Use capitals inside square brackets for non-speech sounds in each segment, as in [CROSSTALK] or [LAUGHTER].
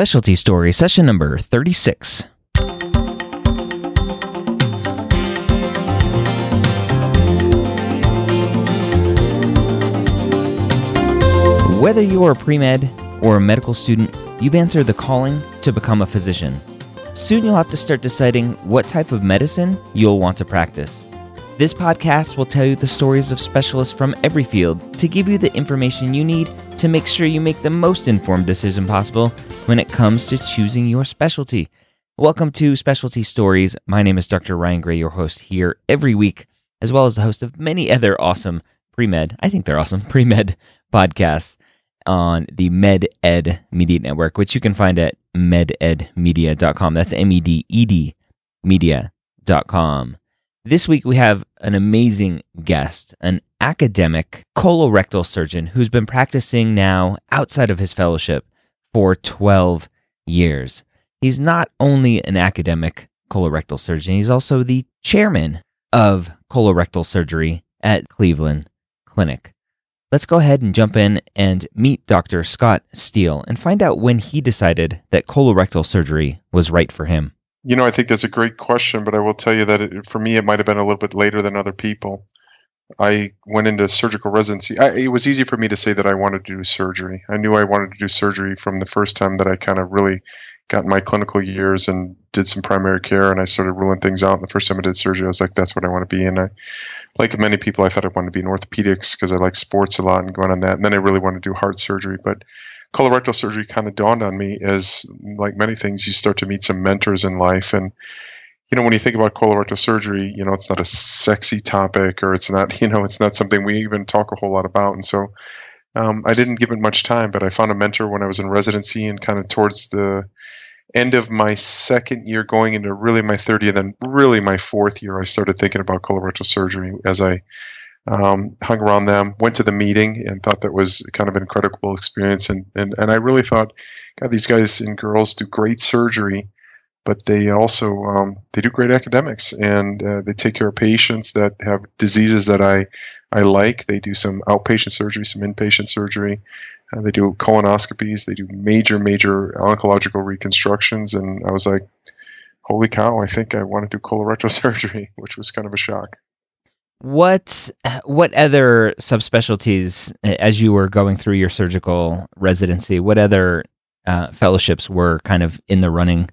Specialty Story, session number 36. Whether you are a pre med or a medical student, you've answered the calling to become a physician. Soon you'll have to start deciding what type of medicine you'll want to practice. This podcast will tell you the stories of specialists from every field to give you the information you need to make sure you make the most informed decision possible when it comes to choosing your specialty. Welcome to Specialty Stories. My name is Dr. Ryan Gray, your host here every week, as well as the host of many other awesome pre med, I think they're awesome, [LAUGHS] pre med podcasts on the Med Ed Media Network, which you can find at mededmedia.com. That's M E D E D media.com. This week we have an amazing guest, an academic colorectal surgeon who's been practicing now outside of his fellowship for 12 years. He's not only an academic colorectal surgeon, he's also the chairman of colorectal surgery at Cleveland Clinic. Let's go ahead and jump in and meet Dr. Scott Steele and find out when he decided that colorectal surgery was right for him. You know, I think that's a great question, but I will tell you that it, for me, it might have been a little bit later than other people. I went into surgical residency. I, it was easy for me to say that I wanted to do surgery. I knew I wanted to do surgery from the first time that I kind of really got my clinical years and did some primary care and I started ruling things out. And the first time I did surgery, I was like, that's what I want to be. And I, like many people, I thought I wanted to be in orthopedics because I like sports a lot and going on that. And then I really wanted to do heart surgery. But colorectal surgery kind of dawned on me as, like many things, you start to meet some mentors in life. And, you know, when you think about colorectal surgery, you know, it's not a sexy topic or it's not, [LAUGHS] you know, it's not something we even talk a whole lot about. And so, um, I didn't give it much time, but I found a mentor when I was in residency and kind of towards the end of my second year, going into really my third year, and then really my fourth year, I started thinking about colorectal surgery as I um, hung around them, went to the meeting, and thought that was kind of an incredible experience. And, and, and I really thought, God, these guys and girls do great surgery but they also um, they do great academics and uh, they take care of patients that have diseases that I I like. They do some outpatient surgery, some inpatient surgery. Uh, they do colonoscopies. They do major major oncological reconstructions. And I was like, holy cow! I think I want to do colorectal [LAUGHS] surgery, which was kind of a shock. What what other subspecialties, as you were going through your surgical residency, what other uh, fellowships were kind of in the running?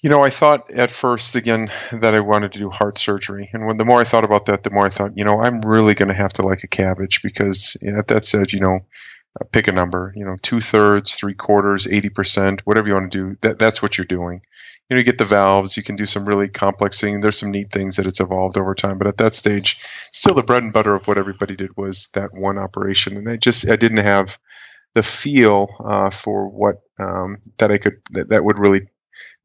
You know, I thought at first again that I wanted to do heart surgery, and when the more I thought about that, the more I thought, you know, I'm really going to have to like a CABG because at that said, you know, uh, pick a number, you know, two thirds, three quarters, eighty percent, whatever you want to do. That that's what you're doing. You know, you get the valves, you can do some really complex things. There's some neat things that it's evolved over time, but at that stage, still the bread and butter of what everybody did was that one operation, and I just I didn't have the feel uh, for what um, that I could that, that would really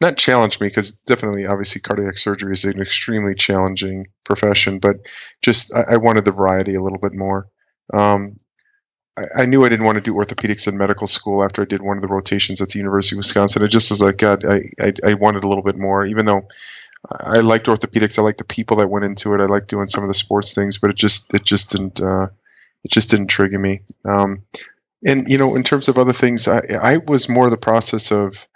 not challenge me because definitely, obviously, cardiac surgery is an extremely challenging profession, but just I, I wanted the variety a little bit more. Um, I, knew I didn't want to do orthopedics in medical school after I did one of the rotations at the University of Wisconsin. I just was like, God, I, I, I wanted a little bit more, even though I liked orthopedics. I liked the people that went into it. I liked doing some of the sports things, but it just it just didn't uh, it just didn't trigger me. Um, and you know, in terms of other things, I, I was more the process of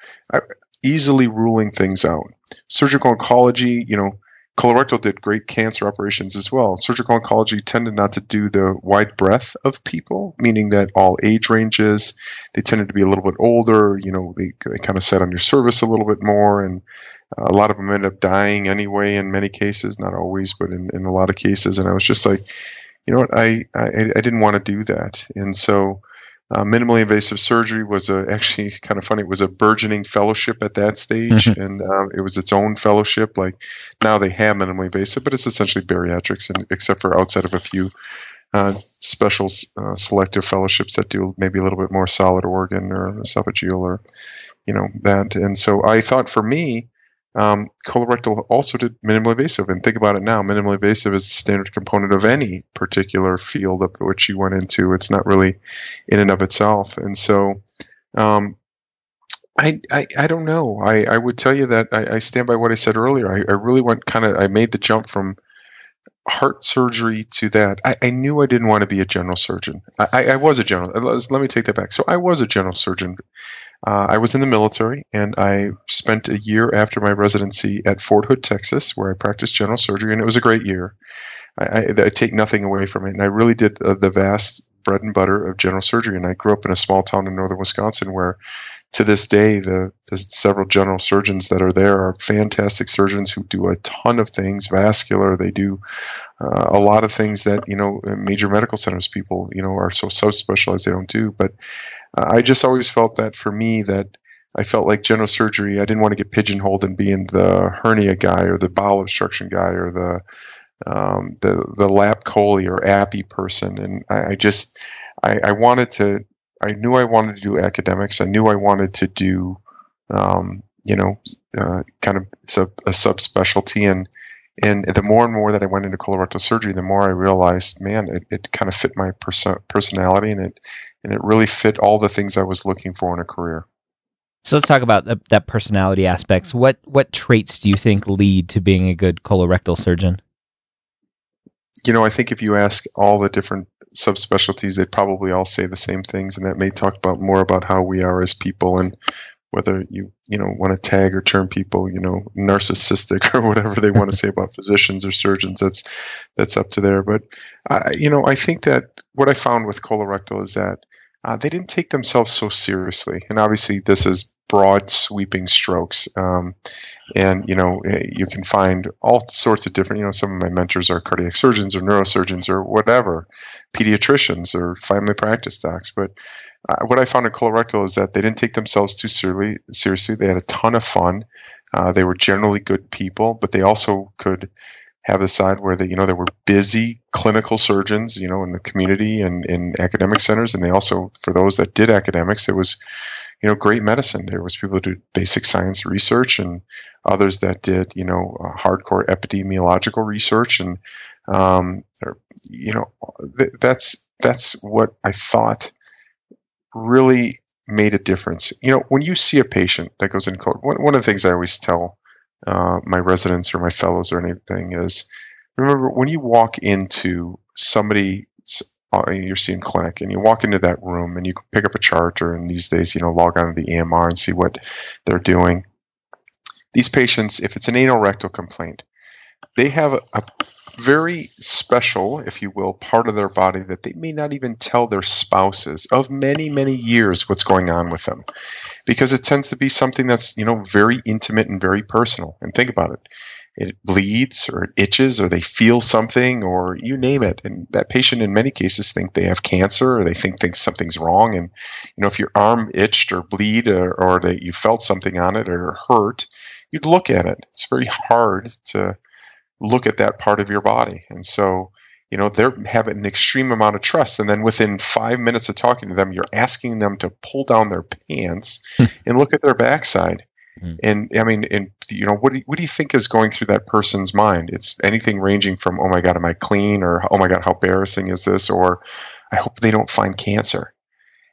easily ruling things out. Surgical oncology, you know, colorectal did great cancer operations as well. Surgical oncology tended not to do the wide breadth of people, meaning that all age ranges. They tended to be a little bit older. You know, they, they kind of sat on your service a little bit more, and uh, a lot of them ended up dying anyway. In many cases, not always, but in, in a lot of cases. And I was just like, you know what, I I, I didn't want to do that, and so uh, minimally invasive surgery was a, [LAUGHS] actually kind of funny. It was a burgeoning fellowship at that stage, mm-hmm. and uh, it was its own fellowship. Like now they have minimally invasive, but it's essentially bariatrics, and except for outside of a few uh, special uh, selective fellowships that do maybe a little bit more solid organ or esophageal or you know that. And so I thought for me, um, colorectal also did minimally invasive, and think about it now. Minimally invasive is a standard component of any particular field of which you went into. It's not really in and of itself, and so um, I, I, I don't know. I, I would tell you that I, I stand by what I said earlier. I, I really went kind of I made the jump from heart surgery to that, I, I, knew I didn't want to be a general surgeon. I, I was a general. Let me take that back. So I was a general surgeon. Uh, I was in the military, and I spent a year after my residency at Fort Hood, Texas, where I practiced general surgery, and it was a great year. I, I take nothing away from it, and I really did uh, the vast bread and butter of general surgery. And I grew up in a small town in northern Wisconsin where to this day, the, the, several general surgeons that are there are fantastic surgeons who do a ton of things, vascular. They do uh, a lot of things that you know major medical centers people you know are so so specialized they don't do. But uh, I just always felt that for me that I felt like general surgery. I didn't want to get pigeonholed in being the hernia guy or the bowel obstruction guy or the um, the the lap chole or appy person, and I, I just I, I wanted to I knew I wanted to do academics. I knew I wanted to do, um, you know, uh, kind of sub, a subspecialty. And and the more and more that I went into colorectal surgery, the more I realized, man, it, it kind of fit my perso- personality, and it and it really fit all the things I was looking for in a career. So let's talk about that, that personality aspects. What what traits do you think lead to being a good colorectal surgeon? You know, I think if you ask all the different subspecialties, they'd probably all say the same things, and that may talk about more about how we are as people and whether you you know want to tag or term people you know narcissistic [LAUGHS] or whatever they want to say about physicians or surgeons that's that's up to there. But I, you know i think that what i found with colorectal is that uh, they didn't take themselves so seriously. And obviously this is broad sweeping strokes. Um, and you know eh, you can find all sorts of different you know some of my mentors are cardiac surgeons or neurosurgeons or whatever pediatricians or family practice docs. But uh, what i found in colorectal is that they didn't take themselves too seriously seriously. They had a ton of fun. Uh, they were generally good people but they also could have the side where they you know there were busy clinical surgeons you know in the community and in academic centers. And they also for those that did academics it was you know, great medicine. There was people who did basic science research and others that did, you know, uh, hardcore epidemiological research. And, um, you know, th- that's, that's what I thought really made a difference. You know, when you see a patient that goes in code, one, one of the things I always tell uh, my residents or my fellows or anything is remember when you walk into somebody uh, you're seeing clinic and you walk into that room and you pick up a chart or in these days you know log on to the EMR and see what they're doing. These patients if it's an anal rectal complaint they have a, a very special if you will part of their body that they may not even tell their spouses of many many years what's going on with them. Because it tends to be something that's you know very intimate and very personal and think about it it bleeds or it itches or they feel something or you name it. And that patient in many cases think they have cancer or they think, think something's wrong. And, you know, if your arm itched or bleed or, or that you felt something on it or hurt, you'd look at it. It's very hard to look at that part of your body. And so, you know, they're have an extreme amount of trust. And then within five minutes of talking to them, you're asking them to pull down their pants hmm. and look at their backside. Mm-hmm. And I mean, and you know, what do you, what do you think is going through that person's mind? It's anything ranging from, "Oh my God, am I clean?" or "Oh my God, how embarrassing is this?" or "I hope they don't find cancer."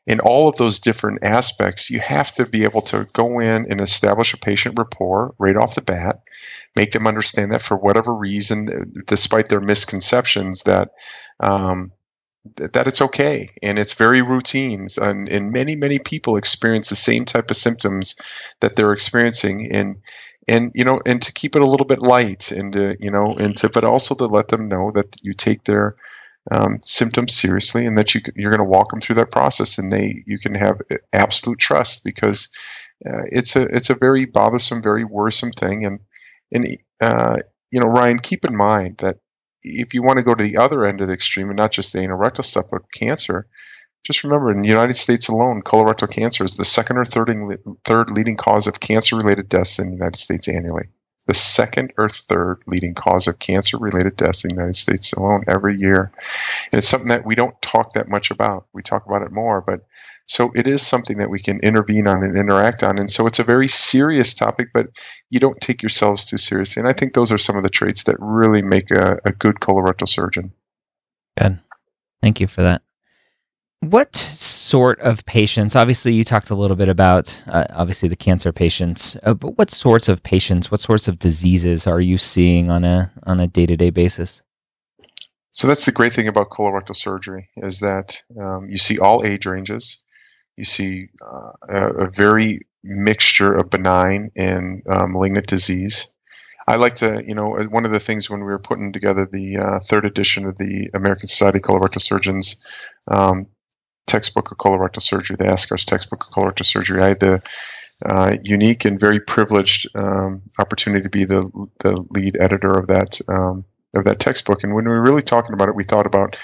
In all of those different aspects, you have to be able to go in and establish a patient rapport right off the bat, make them understand that for whatever reason, despite their misconceptions, that um, that it's okay and it's very routine and, and many many people experience the same type of symptoms that they're experiencing and and you know and to keep it a little bit light and to, you know and to but also to let them know that you take their um, symptoms seriously and that you you're going to walk them through that process and they you can have absolute trust because uh, it's a it's a very bothersome very worrisome thing and and uh, you know Ryan keep in mind that if you want to go to the other end of the extreme and not just the anal rectal stuff, but cancer, just remember in the United States alone, colorectal cancer is the second or third, third leading cause of cancer related deaths in the United States annually the second or third leading cause of cancer related deaths in the United States alone every year. And it's something that we don't talk that much about. We talk about it more, but so it is something that we can intervene on and interact on. And so it's a very serious topic, but you don't take yourselves too seriously. And I think those are some of the traits that really make a, a good colorectal surgeon. Good. Thank you for that. What sort of patients? Obviously, you talked a little bit about uh, obviously the cancer patients, uh, but what sorts of patients, what sorts of diseases are you seeing on a on a day to day basis? So that's the great thing about colorectal surgery is that um, you see all age ranges. You see uh, a, a, very mixture of benign and uh, malignant disease. I like to, you know, uh, one of the things when we were putting together the uh, third edition of the American Society of Colorectal Surgeons um, textbook of colorectal surgery, the ASCRS textbook of colorectal surgery, I had the uh, unique and very privileged um, opportunity to be the the lead editor of that um, of that textbook. And when we were really talking about it, we thought about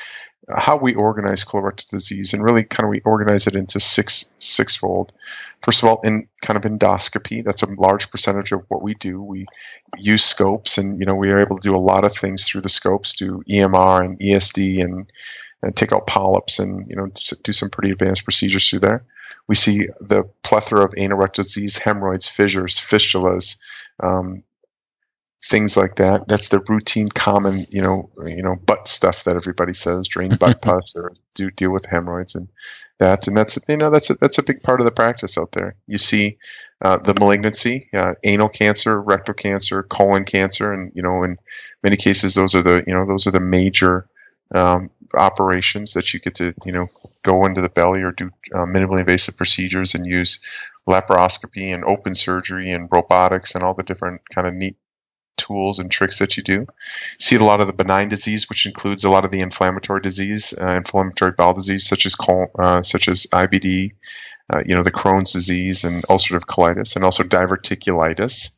how we organize colorectal disease and really kind of we organize it into six sixfold. First of all, in kind of endoscopy, that's a large percentage of what we do. We use scopes, and you know we are able to do a lot of things through the scopes, do EMR and ESD, and, and take out polyps, and you know do some pretty advanced procedures through there. We see the plethora of anal rectal disease, hemorrhoids, fissures, fistulas, um, things like that. That's the routine, common, you know, you know, butt stuff that everybody says, drain butt [LAUGHS] pus or do deal with hemorrhoids and that. And that's, you know, that's a, that's a big part of the practice out there. You see uh, the malignancy, uh, anal cancer, rectal cancer, colon cancer, and you know, in many cases, those are the, you know, those are the major um, operations that you get to, you know, go into the belly or do uh, minimally invasive procedures and use laparoscopy and open surgery and robotics and all the different kind of neat tools and tricks that you do. See a lot of the benign disease, which includes a lot of the inflammatory disease, uh, inflammatory bowel disease, such as col- uh, such as IBD, uh, you know, the Crohn's disease and ulcerative colitis, and also diverticulitis,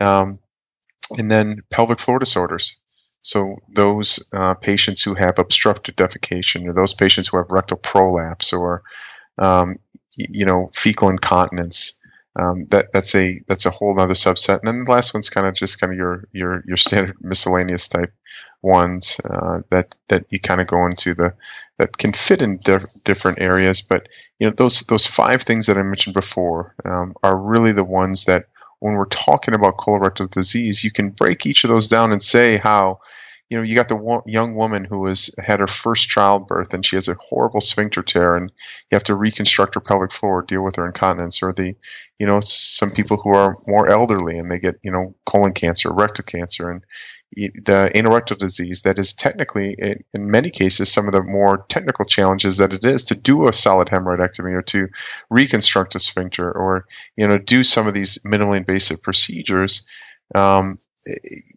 um, and then pelvic floor disorders. So those uh, patients who have obstructive defecation, or those patients who have rectal prolapse, or um, you know, fecal incontinence um, that that's a that's a whole other subset. And then the last one's kind of just kind of your your your standard [LAUGHS] miscellaneous type ones uh, that that you kind of go into the that can fit in diff- different areas. But you know those those five things that I mentioned before um, are really the ones that when we're talking about colorectal disease, you can break each of those down and say how you know, you got the wo- young woman who has had her first childbirth and she has a horrible sphincter tear, and you have to reconstruct her pelvic floor, deal with her incontinence, or the, you know, some people who are more elderly and they get, you know, colon cancer, rectal cancer, and the anorectal disease that is technically, in many cases, some of the more technical challenges that it is to do a solid hemorrhoidectomy or to reconstruct a sphincter or, you know, do some of these minimally invasive procedures. Um,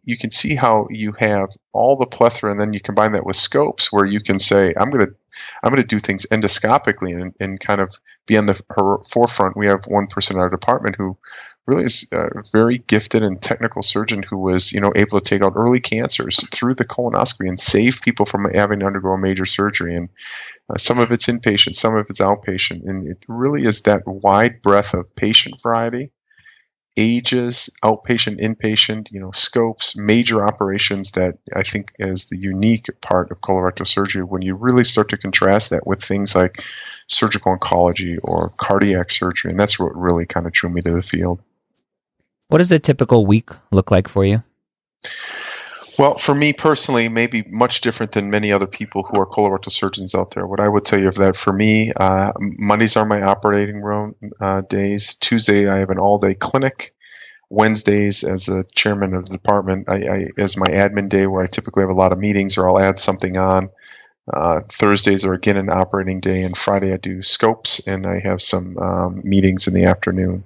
you can see how you have all the plethora and then you combine that with scopes where you can say i'm going to i'm going to do things endoscopically and, and kind of be on the forefront we have one person in our department who really is a very gifted and technical surgeon who was you know able to take out early cancers through the colonoscopy and save people from having to undergo major surgery and uh, some of it's inpatient some of it's outpatient and it really is that wide breadth of patient variety ages, outpatient, inpatient, you know, scopes, major operations that I think is the unique part of colorectal surgery when you really start to contrast that with things like surgical oncology or cardiac surgery. And that's what really kind of drew me to the field. What does a typical week look like for you? Well, for me personally, maybe much different than many other people who are colorectal surgeons out there. What I would tell you of that, for me, uh, Mondays are my operating room uh, days. Tuesday, I have an all-day clinic. Wednesdays, as the chairman of the department, I, I, as my admin day, where I typically have a lot of meetings, or I'll add something on. Uh, Thursdays are again an operating day, and Friday I do scopes, and I have some um, meetings in the afternoon.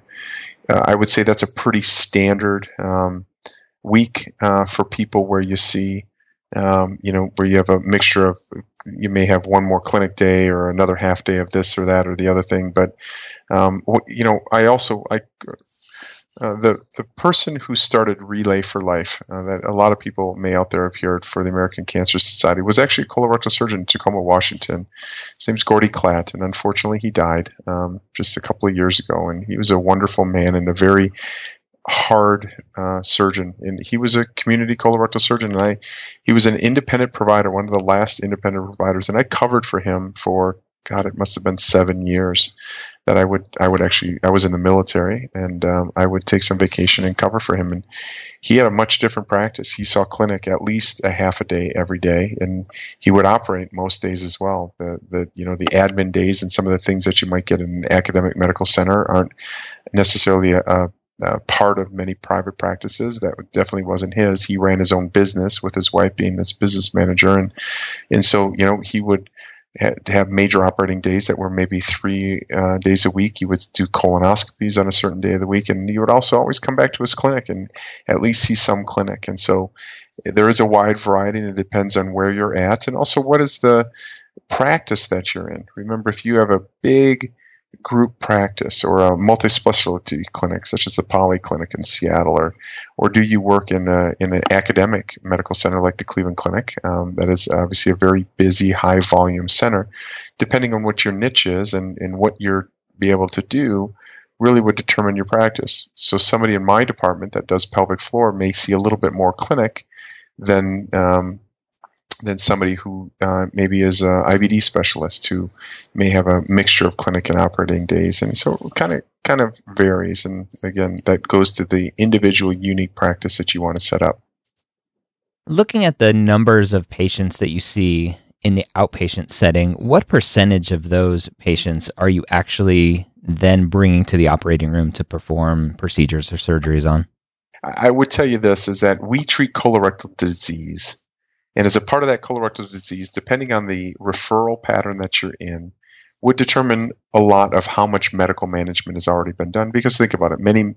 Uh, I would say that's a pretty standard. Um, week uh, for people where you see, um, you know, where you have a mixture of, you may have one more clinic day or another half day of this or that or the other thing. But, um, you know, I also, I, uh, the the person who started Relay for Life, uh, that a lot of people may out there have heard for the American Cancer Society, was actually a colorectal surgeon in Tacoma, Washington. His name's Gordy Klatt, and unfortunately, he died um, just a couple of years ago. And he was a wonderful man and a very hard uh, surgeon, and he was a community colorectal surgeon. And I, he was an independent provider, one of the last independent providers, and I covered for him for God, it must have been seven years that I would I would actually I was in the military and um, I would take some vacation and cover for him and he had a much different practice. He saw clinic at least a half a day every day and he would operate most days as well. The the you know the admin days and some of the things that you might get in an academic medical center aren't necessarily a, a uh, part of many private practices. That definitely wasn't his. He ran his own business with his wife being this business manager, and and so you know he would have major operating days that were maybe three uh, days a week. You would do colonoscopies on a certain day of the week, and you would also always come back to his clinic and at least see some clinic. And so there is a wide variety, and it depends on where you're at, and also what is the practice that you're in. Remember, if you have a big group practice or a multi-specialty clinic such as the Polyclinic in Seattle, or or do you work in a, in an academic medical center like the Cleveland Clinic? Um, that is obviously a very busy, high volume center. Depending on what your niche is and, and what you're be able to do, really would determine your practice. So somebody in my department that does pelvic floor may see a little bit more clinic than um, than somebody who uh, maybe is an IBD specialist who may have a mixture of clinic and operating days, and so kind of kind of varies. And again, that goes to the individual unique practice that you want to set up. Looking at the numbers of patients that you see in the outpatient setting, what percentage of those patients are you actually then bringing to the operating room to perform procedures or surgeries on? I would tell you this is that we treat colorectal disease and as a part of that colorectal disease, depending on the referral pattern that you're in, would determine a lot of how much medical management has already been done. Because think about it, many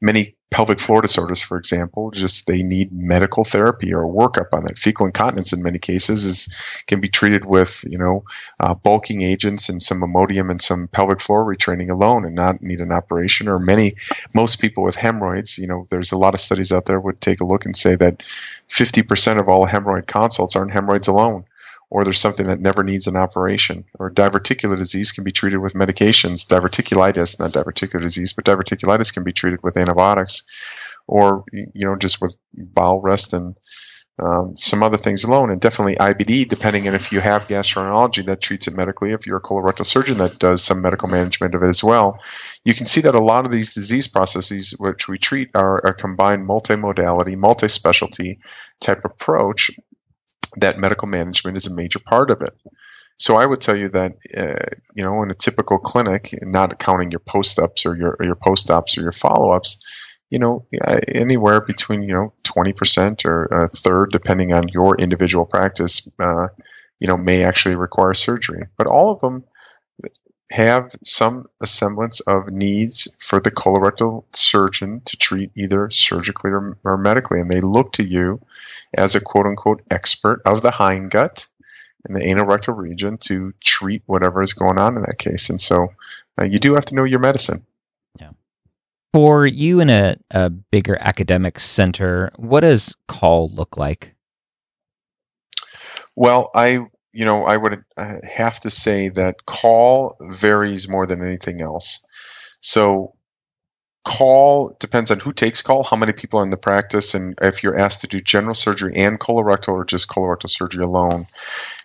many pelvic floor disorders, for example, just they need medical therapy or workup on it. Fecal incontinence, in many cases, is can be treated with you know uh, bulking agents and some Imodium and some pelvic floor retraining alone, and not need an operation. Or many, most people with hemorrhoids, you know, there's a lot of studies out there would take a look and say that 50% of all hemorrhoid consults aren't hemorrhoids alone or there's something that never needs an operation. Or diverticular disease can be treated with medications. Diverticulitis, not diverticular disease, but diverticulitis can be treated with antibiotics, or you know just with bowel rest and um, some other things alone. And definitely IBD, depending on if you have gastroenterology that treats it medically, if you're a colorectal surgeon that does some medical management of it as well. You can see that a lot of these disease processes which we treat are a combined multimodality, multi-specialty type approach that medical management is a major part of it. So I would tell you that uh, you know in a typical clinic, not counting your post-ups or your or your post-ops or your follow-ups, you know anywhere between you know 20% or a third, depending on your individual practice, uh, you know may actually require surgery. But all of them have some semblance of needs for the colorectal surgeon to treat either surgically or, or medically, and they look to you as a quote unquote expert of the hindgut in the anal rectal region to treat whatever is going on in that case. And so uh, you do have to know your medicine. Yeah. For you in a, a bigger academic center, what does call look like? Well, I you know I would uh, have to say that call varies more than anything else. So call depends on who takes call, how many people are in the practice, and if you're asked to do general surgery and colorectal or just colorectal surgery alone.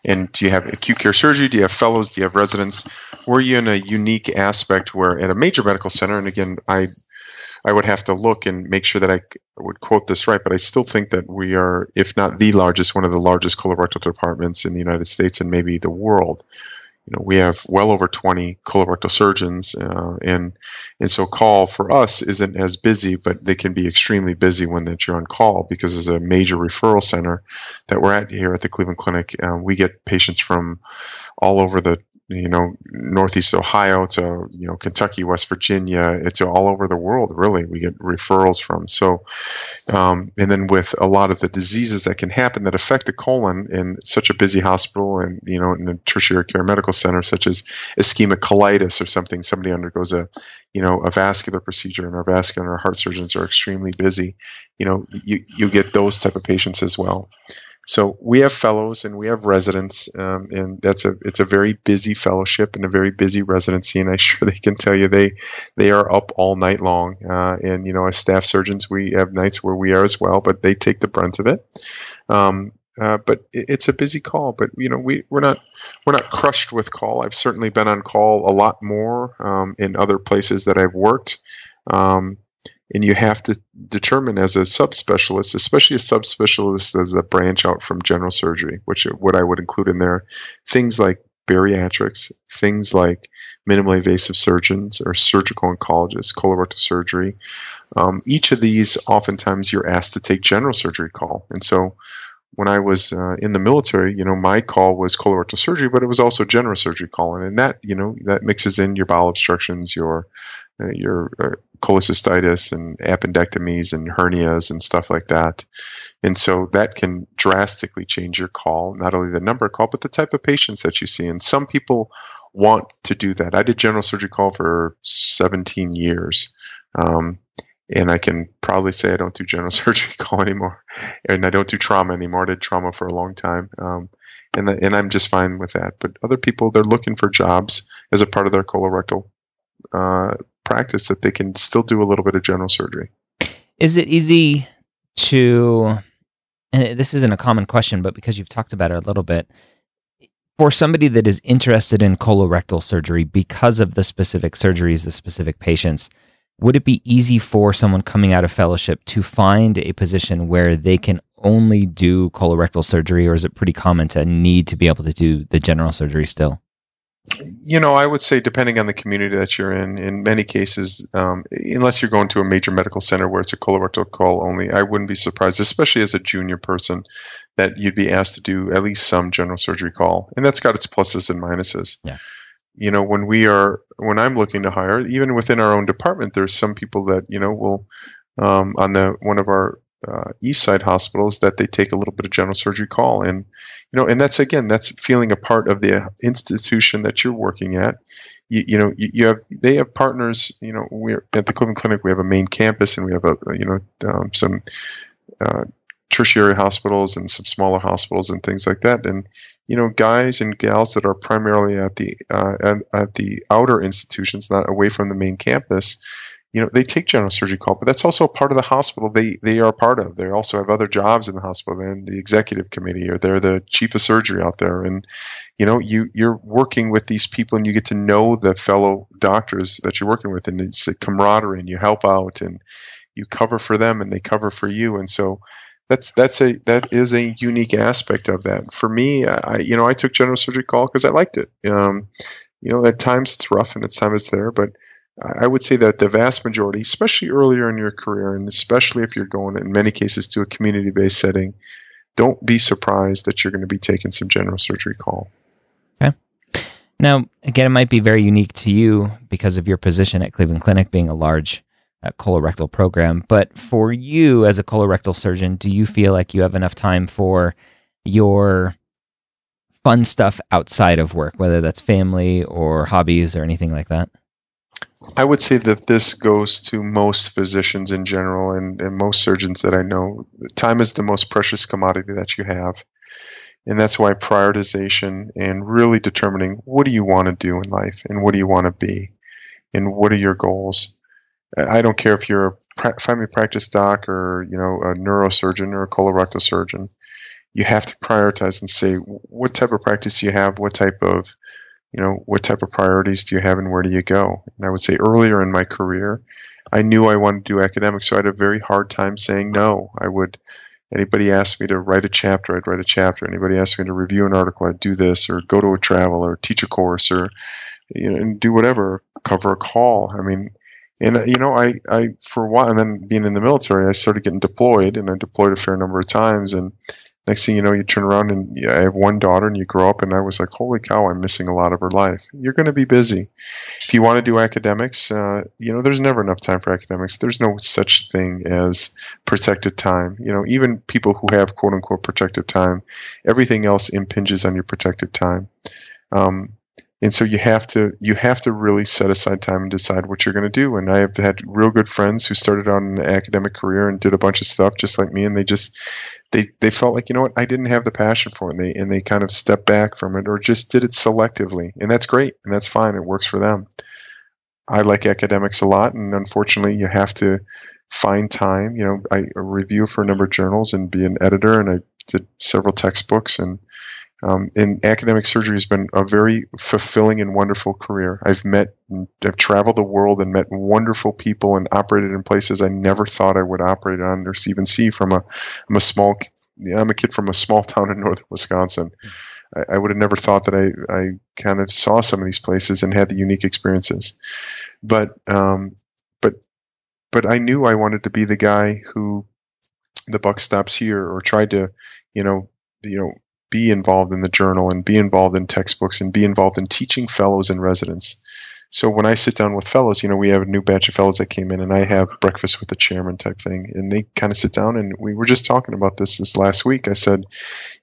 And do you have acute care surgery? Do you have fellows? Do you have residents? Were you in a unique aspect where at a major medical center, and again, I I would have to look and make sure that I would quote this right, but I still think that we are, if not the largest, one of the largest colorectal departments in the United States and maybe the world. You know, we have well over 20 colorectal surgeons, uh, and and so call for us isn't as busy, but they can be extremely busy when that you're on call because as a major referral center that we're at here at the Cleveland Clinic, uh, we get patients from all over the you know, Northeast Ohio to, you know, Kentucky, West Virginia, it's all over the world, really. We get referrals from. So, um, and then with a lot of the diseases that can happen that affect the colon in such a busy hospital and, you know, in the tertiary care medical center, such as ischemic colitis or something, somebody undergoes a, you know, a vascular procedure and our vascular and our heart surgeons are extremely busy. You know, you, you get those type of patients as well. So we have fellows and we have residents, um, and that's a it's a very busy fellowship and a very busy residency. And I'm [LAUGHS] sure they can tell you they they are up all night long. Uh, and you know, as staff surgeons, we have nights where we are as well, but they take the brunt of it. Um, uh, but it, it's a busy call. But you know, we we're not we're not crushed with call. I've certainly been on call a lot more um, in other places that I've worked. Um, and you have to determine as a subspecialist, especially a subspecialist as a branch out from general surgery, which what I would include in there, things like bariatrics, things like minimally invasive surgeons or surgical oncologists, colorectal surgery. Um, each of these, oftentimes, you're asked to take general surgery call. And so when I was uh, in the military, you know, my call was colorectal surgery, but it was also general surgery call, and that, you know, that mixes in your bowel obstructions, your uh, your uh, cholecystitis and appendectomies and hernias and stuff like that. And so that can drastically change your call, not only the number of call, but the type of patients that you see. And some people want to do that. I did general surgery call for 17 years. Um, and I can probably say I don't do general [LAUGHS] surgery call anymore, and I don't do trauma anymore. I did trauma for a long time, um, and the, and I'm just fine with that. But other people, they're looking for jobs as a part of their colorectal uh, practice that they can still do a little bit of general surgery. Is it easy to? And this isn't a common question, but because you've talked about it a little bit, for somebody that is interested in colorectal surgery because of the specific surgeries, the specific patients would it be easy for someone coming out of fellowship to find a position where they can only do colorectal surgery, or is it pretty common to need to be able to do the general surgery still? You know, I would say depending on the community that you're in, in many cases, um, unless you're going to a major medical center where it's a colorectal call only, I wouldn't be surprised, especially as a junior person, that you'd be asked to do at least some general surgery call, and that's got its pluses and minuses. Yeah you know when we are when i'm looking to hire even within our own department there's some people that you know will um, on the one of our uh, east side hospitals that they take a little bit of general surgery call. And you know and that's again that's feeling a part of the institution that you're working at. You, you know you, you, have they have partners you know we're at the cleveland clinic we have a main campus and we have a you know um, some uh, tertiary hospitals and some smaller hospitals and things like that. And you know, guys and gals that are primarily at the uh, at, at, the outer institutions, not away from the main campus, you know, they take general surgery call, but that's also a part of the hospital they they are part of. They also have other jobs in the hospital and the executive committee, or they're the chief of surgery out there, and you know, you you're working with these people and you get to know the fellow doctors that you're working with, and it's the camaraderie, and you help out and you cover for them and they cover for you, and so that's that's a that is a unique aspect of that. For me, I you know I took general surgery call because I liked it. Um, you know, at times it's rough and at times it's there, but I would say that the vast majority, especially earlier in your career, and especially if you're going in many cases to a community-based setting, don't be surprised that you're going to be taking some general surgery call. Okay. Now, again, it might be very unique to you because of your position at Cleveland Clinic being a large uh, colorectal program. But for you as a colorectal surgeon, do you feel like you have enough time for your fun stuff outside of work, whether that's family or hobbies or anything like that? I would say that this goes to most physicians in general and, and most surgeons that I know. Time is the most precious commodity that you have. And that's why prioritization and really determining what do you want to do in life and what do you want to be and what are your goals I don't care if you're a family practice doc or you know a neurosurgeon or a colorectal surgeon. You have to prioritize and say what type of practice you have, what type of you know what type of priorities do you have, and where do you go. And I would say earlier in my career, I knew I wanted to do academics, so I had a very hard time saying no. I would anybody asked me to write a chapter, I'd write a chapter. Anybody asked me to review an article, I'd do this, or go to a travel, or teach a course, or you know, and do whatever, cover a call. I mean, and you know, I, I for a while, and then being in the military, I started getting deployed, and I deployed a fair number of times. And next thing you know, you turn around and I have one daughter, and you grow up, and I was like, holy cow, I'm missing a lot of her life. You're going to be busy. If you want to do academics, uh, you know, there's never enough time for academics. There's no such thing as protected time. You know, even people who have quote unquote protected time, everything else impinges on your protected time. Um, and so you have to you have to really set aside time and decide what you're going to do and i have had real good friends who started out in the academic career and did a bunch of stuff just like me and they just they they felt like you know what i didn't have the passion for it and they and they kind of stepped back from it or just did it selectively and that's great and that's fine it works for them. I like academics a lot and unfortunately you have to find time you know i review for a number of journals and be an editor and i did several textbooks and um, and academic surgery has been a very fulfilling and wonderful career. I've met, I've traveled the world and met wonderful people and operated in places I never thought I would operate on or even see from a, I'm a small, I'm a kid from a small [LAUGHS] town in northern Wisconsin. I, I would have never thought that I, I kind of saw some of these places and had the unique experiences. But, um, but, but I knew I wanted to be the guy who the buck stops here or tried to, you know, you know, be involved in the journal and be involved in textbooks and be involved in teaching fellows and residents. So when I sit down with fellows, you know, we have a new batch of fellows that came in, and I have breakfast with the chairman type thing, and they kind of sit down, and we were just talking about this this last week. I said,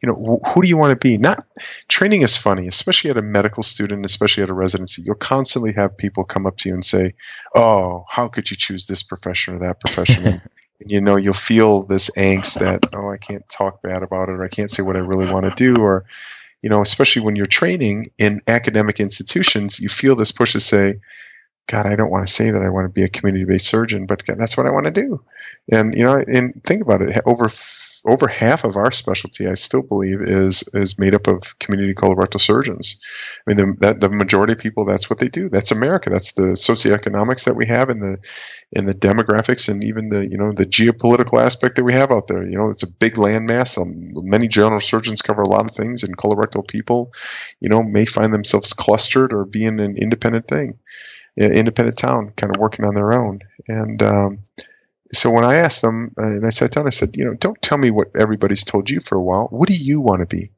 you know, wh- who do you want to be? Not training is funny, especially at a medical student, especially at a residency. You'll constantly have people come up to you and say, "Oh, how could you choose this profession or that profession?" [LAUGHS] you know, you'll feel this angst that, "Oh, I can't talk bad about it, or I can't say what I really want to do," or you know, especially when you're training in academic institutions, you feel this push to say, God, I don't want to say that I want to be a community based surgeon, but that's what I want to do. And, you know, and think about it over over half of our specialty, I still believe, is is made up of community colorectal surgeons. I mean, the, that, the majority of people, that's what they do. That's America. That's the socioeconomics that we have, and the in the demographics, and even the you know the geopolitical aspect that we have out there. You know, it's a big landmass. Um, many general surgeons cover a lot of things, and colorectal people, you know, may find themselves clustered or being an independent thing, independent town, kind of working on their own, and. Um, so when I asked them, uh, and I sat down, I said, you know, don't tell me what everybody's told you for a while. What do you want to be?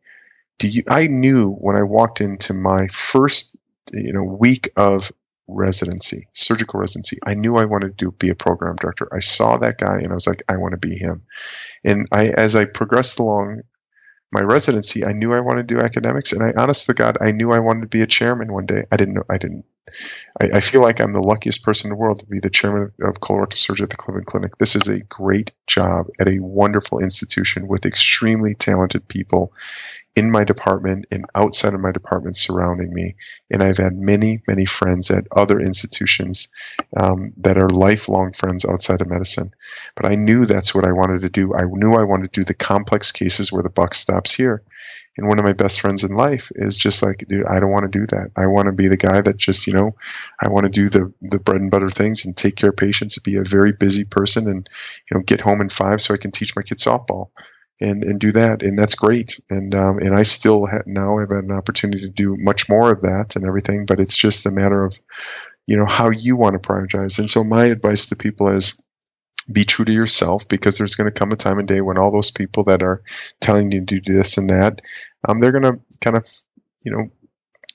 Do you? I knew when I walked into my first, you know, week of residency, surgical residency, I knew I wanted to be a program director. I saw that guy, and I was like, I want to be him. And I, as I progressed along my residency, I knew I wanted to do academics, and I, honest to God, I knew I wanted to be a chairman one day. I didn't know. I didn't I, I, feel like I'm the luckiest person in the world to be the chairman of colorectal surgery at the Cleveland Clinic. This is a great job at a wonderful institution with extremely talented people in my department and outside of my department surrounding me. And I've had many, many friends at other institutions um, that are lifelong friends outside of medicine. But I knew that's what I wanted to do. I knew I wanted to do the complex cases where the buck stops here. And one of my best friends in life is just like, dude, I don't want to do that. I want to be the guy that just, you know, I want to do the the bread and butter things and take care of patients, be a very busy person, and you know, get home in five so I can teach my kids softball and and do that, and that's great. And um, and I still ha- now have an opportunity to do much more of that and everything, but it's just a matter of, you know, how you want to prioritize. And so my advice to people is be true to yourself because there's going to come a time and day when all those people that are telling you to do this and that, um, they're going to kind of, you know,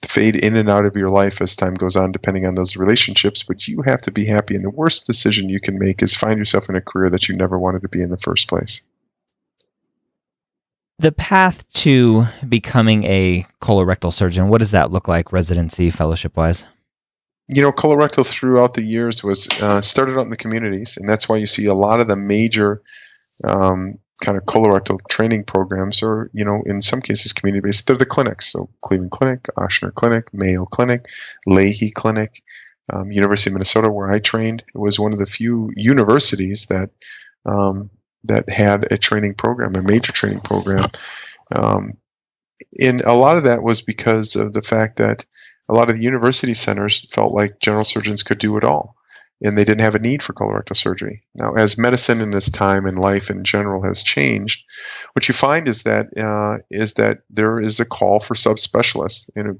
fade in and out of your life as time goes on, depending on those relationships. But you have to be happy. And the worst decision you can make is find yourself in a career that you never wanted to be in the first place. The path to becoming a colorectal surgeon, what does that look like, residency, fellowship wise? you know, colorectal throughout the years was uh, started out in the communities, and that's why you see a lot of the major um, kind of colorectal training programs, or you know, in some cases, community based. They're the clinics, so Cleveland Clinic, Ochsner Clinic, Mayo Clinic, Lahey Clinic, um, University of Minnesota, where I trained, It was one of the few universities that um, that had a training program, a major training program. Um, and a lot of that was because of the fact that a lot of the university centers felt like general surgeons could do it all and they didn't have a need for colorectal surgery. Now, as medicine in this time and life in general has changed, what you find is that uh, is that there is a call for subspecialists. Know,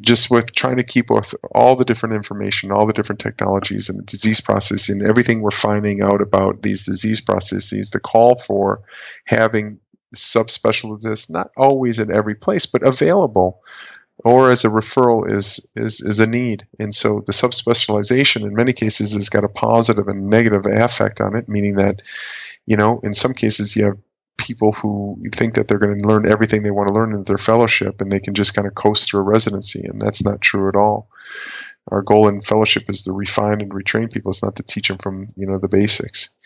just with trying to keep with all the different information, all the different technologies and the disease processes, and everything we're finding out about these disease processes, the call for having subspecialists not always in every place, but available or as a referral is is is a need. And so the subspecialization in many cases has got a positive and negative effect on it, meaning that, you know, in some cases you have people who think that they're going to learn everything they want to learn in their fellowship and they can just kind of coast through a residency and that's not true at all our goal in fellowship is to refine and retrain people it's not to teach them from you know the basics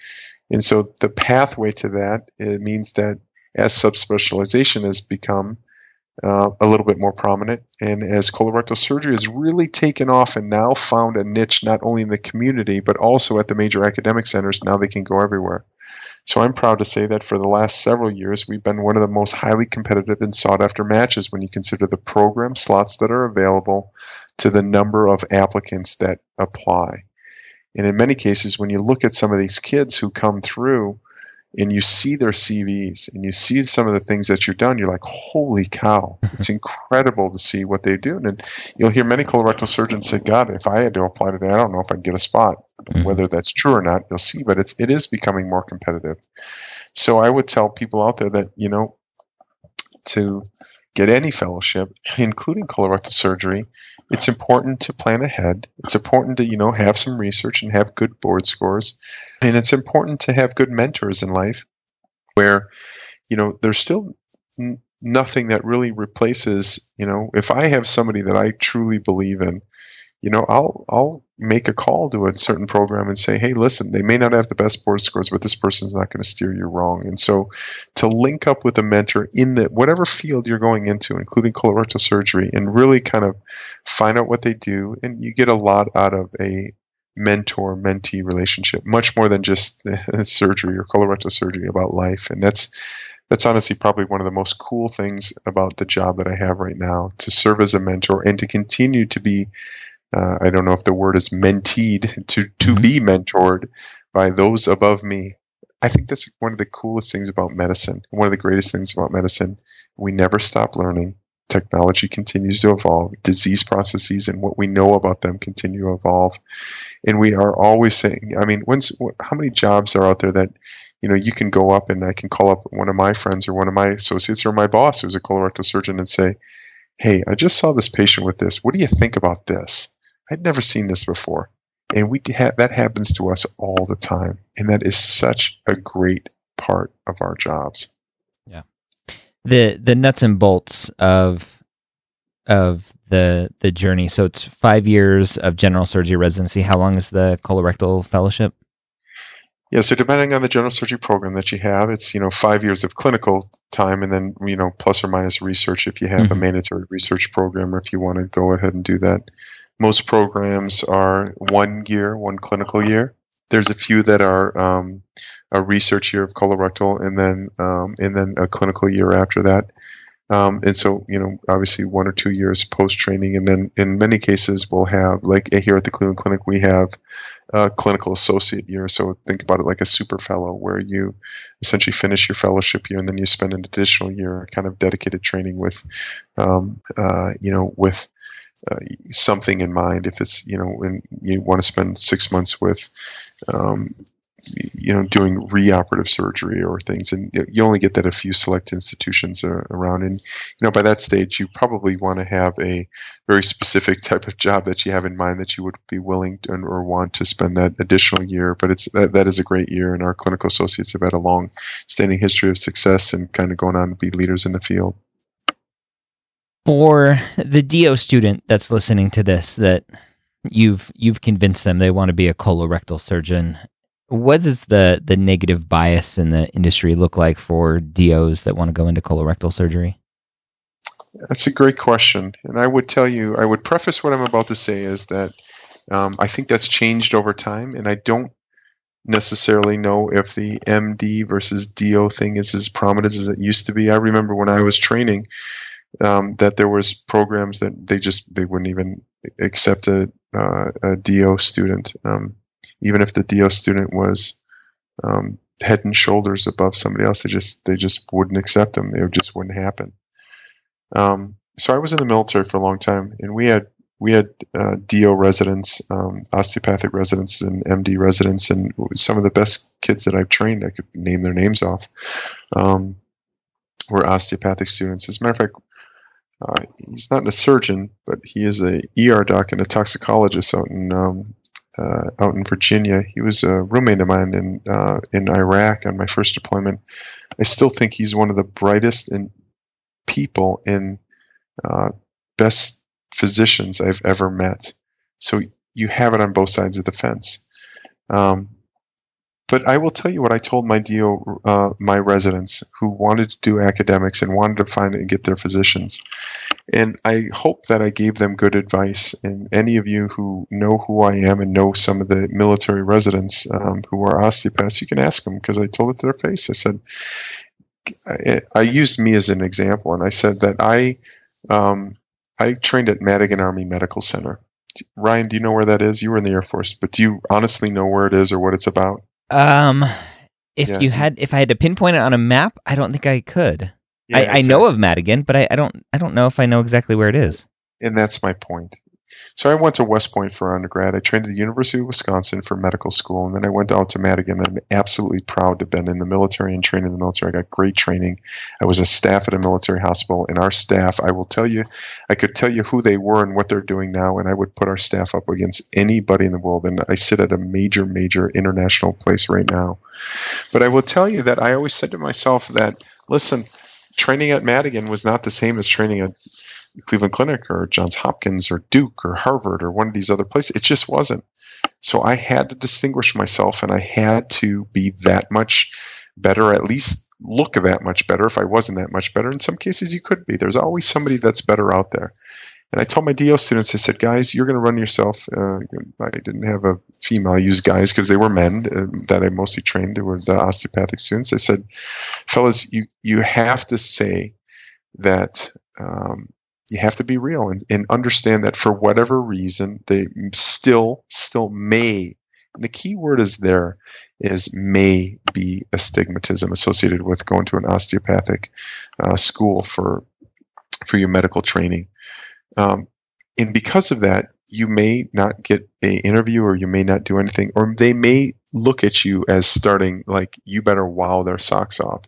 and so the pathway to that it means that as subspecialization has become uh, a little bit more prominent. And as colorectal surgery has really taken off and now found a niche not only in the community but also at the major academic centers, now they can go everywhere. So I'm proud to say that for the last several years, we've been one of the most highly competitive and sought after matches when you consider the program slots that are available to the number of applicants that apply. And in many cases, when you look at some of these kids who come through, and you see their CVs and you see some of the things that you've done, you're like, holy cow, [LAUGHS] it's incredible to see what they do. And you'll hear many colorectal surgeons say, God, if I had to apply today, I don't know if I'd get a spot. Mm-hmm. Whether that's true or not, you'll see, but it's, it is becoming more competitive. So I would tell people out there that, you know, to get any fellowship, including colorectal surgery, it's important to plan ahead. It's important to, you know, have some research and have good board scores. And it's important to have good mentors in life where, you know, there's still n- nothing that really replaces, you know, if I have somebody that I truly believe in, you know, I'll I'll make a call to a certain program and say, hey, listen, they may not have the best board scores, but this person's not going to steer you wrong. And so, to link up with a mentor in the whatever field you're going into, including colorectal surgery, and really kind of find out what they do, and you get a lot out of a mentor mentee relationship, much more than just [LAUGHS] surgery or colorectal surgery about life. And that's that's honestly probably one of the most cool things about the job that I have right now to serve as a mentor and to continue to be uh, I don't know if the word is menteed to to mm-hmm. be mentored by those above me. I think that's one of the coolest things about medicine. One of the greatest things about medicine. We never stop learning. Technology continues to evolve. Disease processes and what we know about them continue to evolve. And we are always saying, I mean, when's, how many jobs are out there that, you know, you can go up and I can call up one of my friends or one of my associates or my boss who's a colorectal surgeon and say, Hey, I just saw this patient with this. What do you think about this? I'd never seen this before. And we ha- that happens to us all the time. And that is such a great part of our jobs. Yeah. The the nuts and bolts of of the the journey. So it's 5 years of general surgery residency. How long is the colorectal fellowship? Yeah, so depending on the general surgery program that you have, it's you know five years of clinical time, and then you know plus or minus research if you have mm-hmm. a mandatory research program, or if you want to go ahead and do that. Most programs are one year, one clinical year. There's a few that are um, a research year of colorectal, and then um, and then a clinical year after that. Um, and so, you know, obviously one or two years post training, and then in many cases we'll have, like here at the Cleveland Clinic, we have a clinical associate year. So think about it like a super fellow, where you essentially finish your fellowship year and then you spend an additional year kind of dedicated training with, um, uh, you know, with uh, something in mind. If it's you know when you want to spend six months with, um, you know, doing reoperative surgery or things, and you only get that a few select institutions around. And you know, by that stage, you probably want to have a very specific type of job that you have in mind that you would be willing to, or want to spend that additional year. But it's that, that is a great year, and our clinical associates have had a long standing history of success and kind of going on to be leaders in the field for the DO student that's listening to this that you've you've convinced them they want to be a colorectal surgeon what does the the negative bias in the industry look like for DOs that want to go into colorectal surgery? That's a great question. And I would tell you I would preface what I'm about to say is that um, I think that's changed over time and I don't necessarily know if the MD versus DO thing is as prominent as it used to be. I remember when I was training um, that there was programs that they just they wouldn't even accept a, uh, a DO student, um, even if the DO student was um, head and shoulders above somebody else. They just they just wouldn't accept them. It just wouldn't happen. Um, so I was in the military for a long time, and we had we had uh, DO residents, um, osteopathic residents, and MD residents, and some of the best kids that I've trained. I could name their names off. Um, were osteopathic students. As a matter of fact, uh, he's not a surgeon, but he is a ER doc and a toxicologist out in um, uh, out in Virginia. He was a roommate of mine in uh, in Iraq on my first deployment. I still think he's one of the brightest in people and uh, best physicians I've ever met. So you have it on both sides of the fence. Um, but I will tell you what I told my DO, uh, my residents who wanted to do academics and wanted to find and get their physicians. And I hope that I gave them good advice. And any of you who know who I am and know some of the military residents um, who are osteopaths, you can ask them because I told it to their face. I said, I, I, used me as an example, and I said that I um, I trained at Madigan Army Medical Center. Ryan, do you know where that is? You were in the Air Force, but do you honestly know where it is or what it's about? Um, if Yeah. you had, if I had to pinpoint it on a map, I don't think I could. Yeah, I, I know of Madigan, but I, I don't, I don't know if I know exactly where it is. and that's my point. So I went to West Point for undergrad. I trained at the University of Wisconsin for medical school, and then I went out to Madigan. I'm absolutely proud to have been in the military and trained in the military. I got great training. I was a staff at a military hospital, and our staff, I will tell you, I could tell you who they were and what they're doing now, and I would put our staff up against anybody in the world. And I sit at a major, major international place right now. But I will tell you that I always said to myself that, listen, training at Madigan was not the same as training at Cleveland Clinic or Johns Hopkins or Duke or Harvard or one of these other places. It just wasn't. So I had to distinguish myself and I had to be that much better, at least look that much better if I wasn't that much better. In some cases, you could be. There's always somebody that's better out there. And I told my DO students, I said, guys, you're going to run yourself. Uh, I didn't have a female, I used guys because they were men uh, that I mostly trained. They were the osteopathic students. I said, fellas, you, you have to say that um, you have to be real and, and understand that for whatever reason they still still may the key word is there is may be astigmatism associated with going to an osteopathic uh, school for for your medical training um, and because of that you may not get a interview or you may not do anything or they may look at you as starting like you better wow their socks off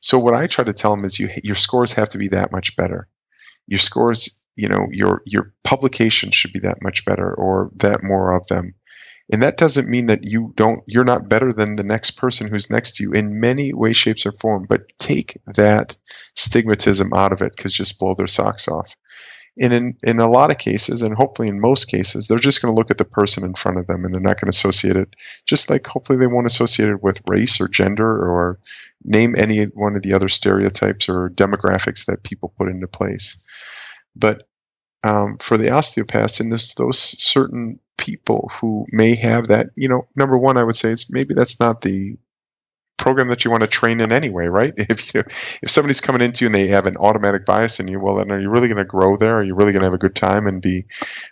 so what i try to tell them is you your scores have to be that much better your scores, you know, your your publications should be that much better or that more of them. And that doesn't mean that you don't you're not better than the next person who's next to you in many ways, shapes, or form. But take that stigmatism out of it because just blow their socks off. And in, in a lot of cases, and hopefully in most cases, they're just going to look at the person in front of them and they're not going to associate it, just like hopefully they won't associate it with race or gender or name any one of the other stereotypes or demographics that people put into place. But um, for the osteopaths and this, those certain people who may have that, you know, number one, I would say it's maybe that's not the program that you want to train in anyway, right? [LAUGHS] If you if somebody's coming into you and they have an automatic bias in you, well, then are you really going to grow there? Are you really going to have a good time and be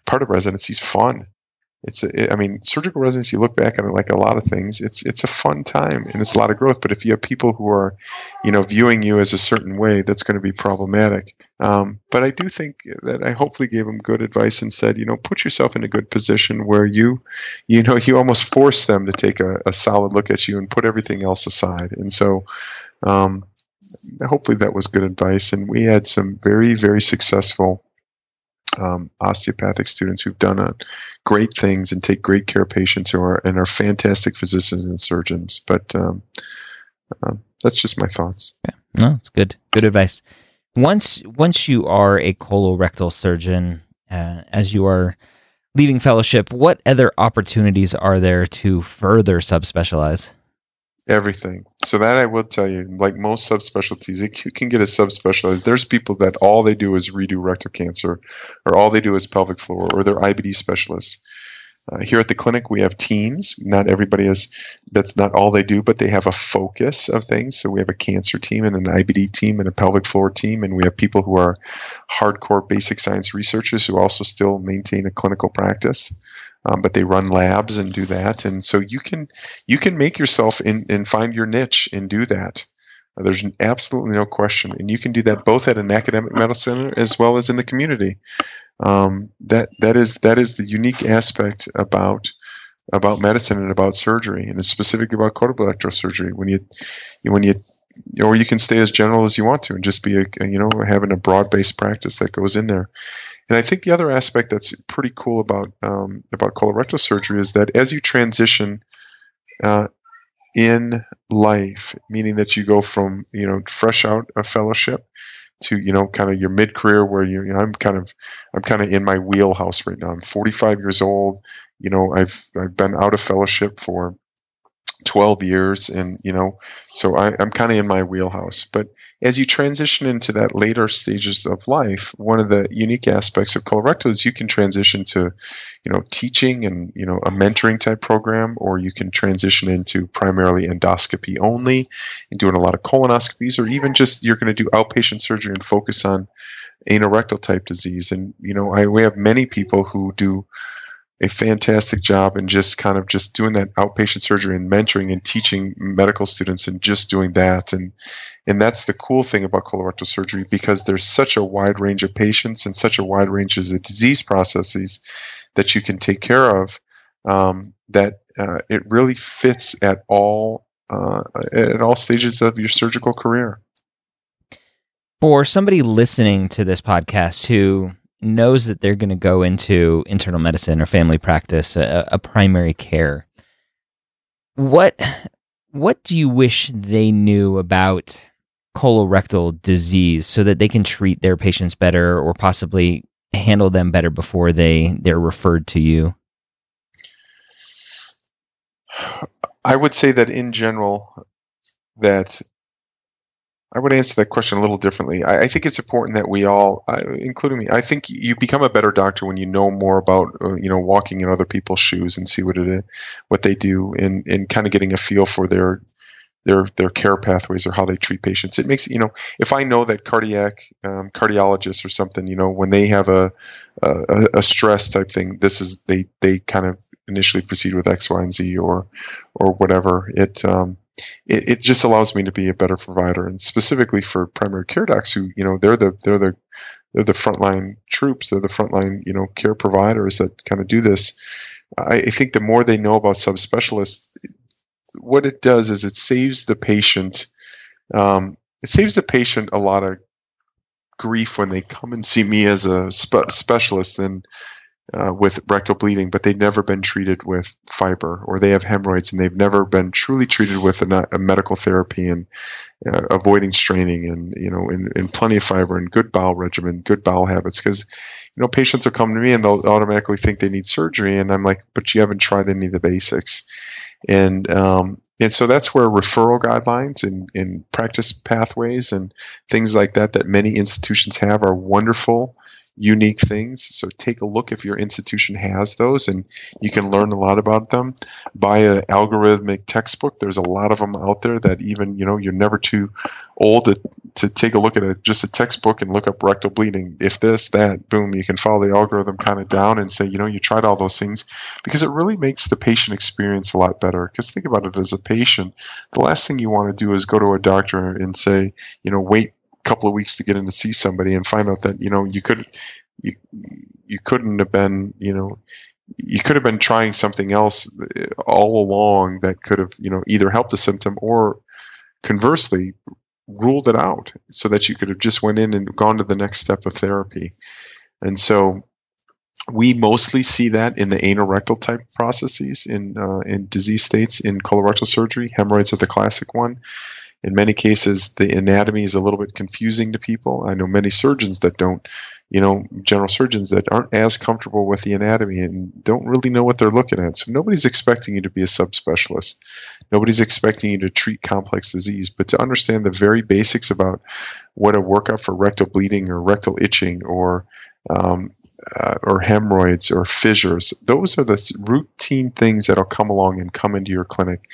part of residency? residency's fun? It's a, I mean, surgical residency. Look back at it like a lot of things. It's it's a fun time and it's a lot of growth. But if you have people who are, you know, viewing you as a certain way, that's going to be problematic. Um, but I do think that I hopefully gave them good advice and said, you know, put yourself in a good position where you, you know, you almost force them to take a, a solid look at you and put everything else aside. And so, um, hopefully that was good advice. And we had some very very successful um, osteopathic students who've done uh, great things and take great care of patients who are and are fantastic physicians and surgeons. But um, um, that's just my thoughts. Yeah, no, it's good. Good advice. Once once you are a colorectal surgeon, uh, as you are leaving fellowship, what other opportunities are there to further subspecialize? Everything. So that I will tell you, like most subspecialties, it, you can get a subspecialty. There's people that all they do is redo rectal cancer, or all they do is pelvic floor, or they're IBD specialists. Uh, here at the clinic, we have teams. Not everybody is. That's not all they do, but they have a focus of things. So we have a cancer team and an IBD team and a pelvic floor team, and we have people who are hardcore basic science researchers who also still maintain a clinical practice. Um, but they run labs and do that, and so you can you can make yourself in, and find your niche and do that. Uh, there's absolutely no question, and you can do that both at an academic medical center as well as in the community. Um, that that is that is the unique aspect about about medicine and about surgery, and it's specific about colorectal surgery. When you when you or you can stay as general as you want to and just be a you know having a broad based practice that goes in there. And I think the other aspect that's pretty cool about um, about colorectal surgery is that as you transition uh, in life, meaning that you go from you know fresh out of fellowship to you know kind of your mid career where you, you know, I'm kind of I'm kind of in my wheelhouse right now. I'm 45 years old. You know I've I've been out of fellowship for 12 years and you know so I, i'm kind of in my wheelhouse. But as you transition into that later stages of life one of the unique aspects of colorectal is you can transition to you know teaching and you know a mentoring type program or you can transition into primarily endoscopy only and doing a lot of colonoscopies or even just you're going to do outpatient surgery and focus on anorectal type disease. And you know I, we have many people who do a fantastic job in just kind of just doing that outpatient surgery and mentoring and teaching medical students and just doing that. And and that's the cool thing about colorectal surgery because there's such a wide range of patients and such a wide range of disease processes that you can take care of um, that uh, it really fits at all uh, at all stages of your surgical career. For somebody listening to this podcast who knows that they're going to go into internal medicine or family practice, a, a primary care. What what do you wish they knew about colorectal disease so that they can treat their patients better or possibly handle them better before they they're referred to you? I would say that in general that I would answer that question a little differently. I, I think it's important that we all, including me, I think you become a better doctor when you know more about, uh, you know, walking in other people's shoes and see what it is, what they do, and and kind of getting a feel for their their their care pathways or how they treat patients. It makes you know if I know that cardiac um, cardiologists or something, you know, when they have a, a a stress type thing, this is they they kind of initially proceed with X, Y, and Z or or whatever. It um, it, it just allows me to be a better provider, and specifically for primary care docs, who you know they're the they're the they're the frontline troops, they're the frontline you know care providers that kind of do this. I, I think the more they know about subspecialists, what it does is it saves the patient. Um, it saves the patient a lot of grief when they come and see me as a spe- specialist and uh, with rectal bleeding, but they've never been treated with fiber, or they have hemorrhoids and they've never been truly treated with a, a medical therapy and uh, avoiding straining and you know and, plenty of fiber and good bowel regimen, good bowel habits. Because you know patients will come to me and they'll automatically think they need surgery, and I'm like, but you haven't tried any of the basics, and um, and so that's where referral guidelines and, and practice pathways and things like that that many institutions have are wonderful unique things. So take a look if your institution has those, and you can learn a lot about them. Buy an algorithmic textbook. There's a lot of them out there that even you know you're never too old to, to take a look at a, just a textbook and look up rectal bleeding. If this, that, boom, you can follow the algorithm kind of down and say, you know, you tried all those things because it really makes the patient experience a lot better. Because think about it as a patient, the last thing you want to do is go to a doctor and say, you know, wait couple of weeks to get in to see somebody and find out that you know you could you you couldn't have been you know you could have been trying something else all along that could have you know either helped the symptom or conversely ruled it out so that you could have just went in and gone to the next step of therapy. And so we mostly see that in the anorectal type processes in uh, in disease states in colorectal surgery. Hemorrhoids are the classic one in many cases, the anatomy is a little bit confusing to people. I know many surgeons that don't, you know, general surgeons that aren't as comfortable with the anatomy and don't really know what they're looking at. So nobody's expecting you to be a subspecialist. Nobody's expecting you to treat complex disease, but to understand the very basics about what a workup for rectal bleeding or rectal itching or um, uh, or hemorrhoids or fissures. Those are the routine things that'll come along and come into your clinic.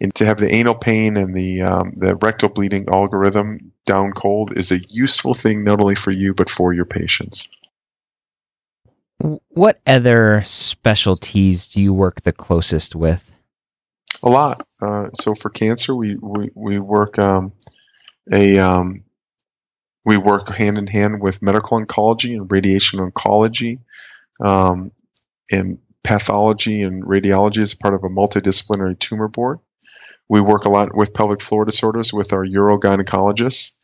And to have the anal pain and the um, the rectal bleeding algorithm down cold is a useful thing not only for you but for your patients. What other specialties do you work the closest with? A lot. Uh, so for cancer, we we, we work um, a um, we work hand in hand with medical oncology and radiation oncology, um, and pathology and radiology as part of a multidisciplinary tumor board. We work a lot with pelvic floor disorders with our urogynecologists.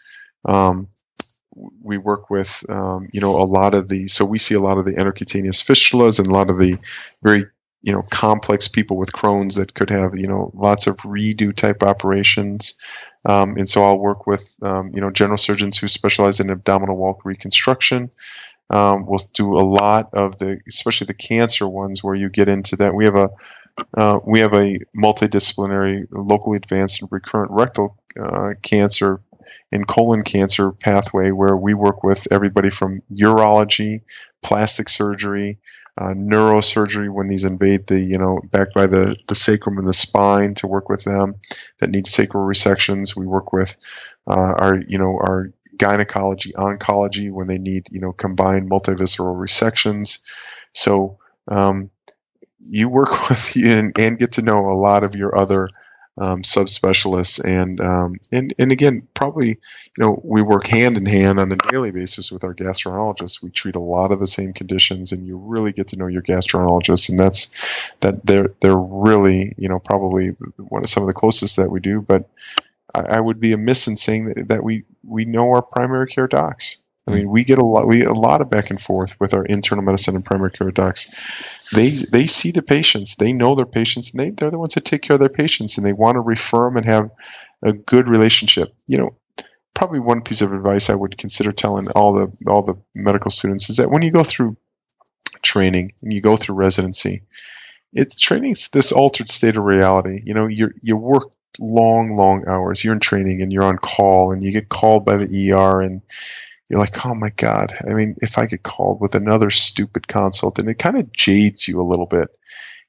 Um, we work with, um, you know, a lot of the, so we see a lot of the enterocutaneous fistulas and a lot of the very, you know, complex people with Crohn's that could have, you know, lots of redo type operations. Um, and so I'll work with um, you know general surgeons who specialize in abdominal wall reconstruction. Um, we'll do a lot of the, especially the cancer ones, where you get into that. We have a uh, we have a multidisciplinary, locally advanced recurrent rectal uh, cancer and colon cancer pathway, where we work with everybody from urology, plastic surgery, uh, neurosurgery when these invade the, you know, back by the, the sacrum and the spine to work with them that need sacral resections. We work with uh, our, you know, our gynecology, oncology when they need, you know, combined multivisceral resections. So, um, you work [LAUGHS] with and, and get to know a lot of your other um, subspecialists. And um, and and again probably you know we work hand in hand on a daily basis with our gastroenterologists. We treat a lot of the same conditions and you really get to know your gastroenterologist and that's that they're they're really you know probably one of some of the closest that we do. But I, I would be amiss in saying that, that we we know our primary care docs I mean, we get a lot, we a lot of back and forth with our internal medicine and primary care docs. They they see the patients, they know their patients, and they they're the ones that take care of their patients, and they want to refer them and have a good relationship. You know, probably one piece of advice I would consider telling all the all the medical students is that when you go through training and you go through residency, it's training. It's this altered state of reality. You know, you you work long, long hours. You're in training and you're on call, and you get called by the ER and you're like, oh my God. I mean, if I get called with another stupid consult, and it kind of jades you a little bit.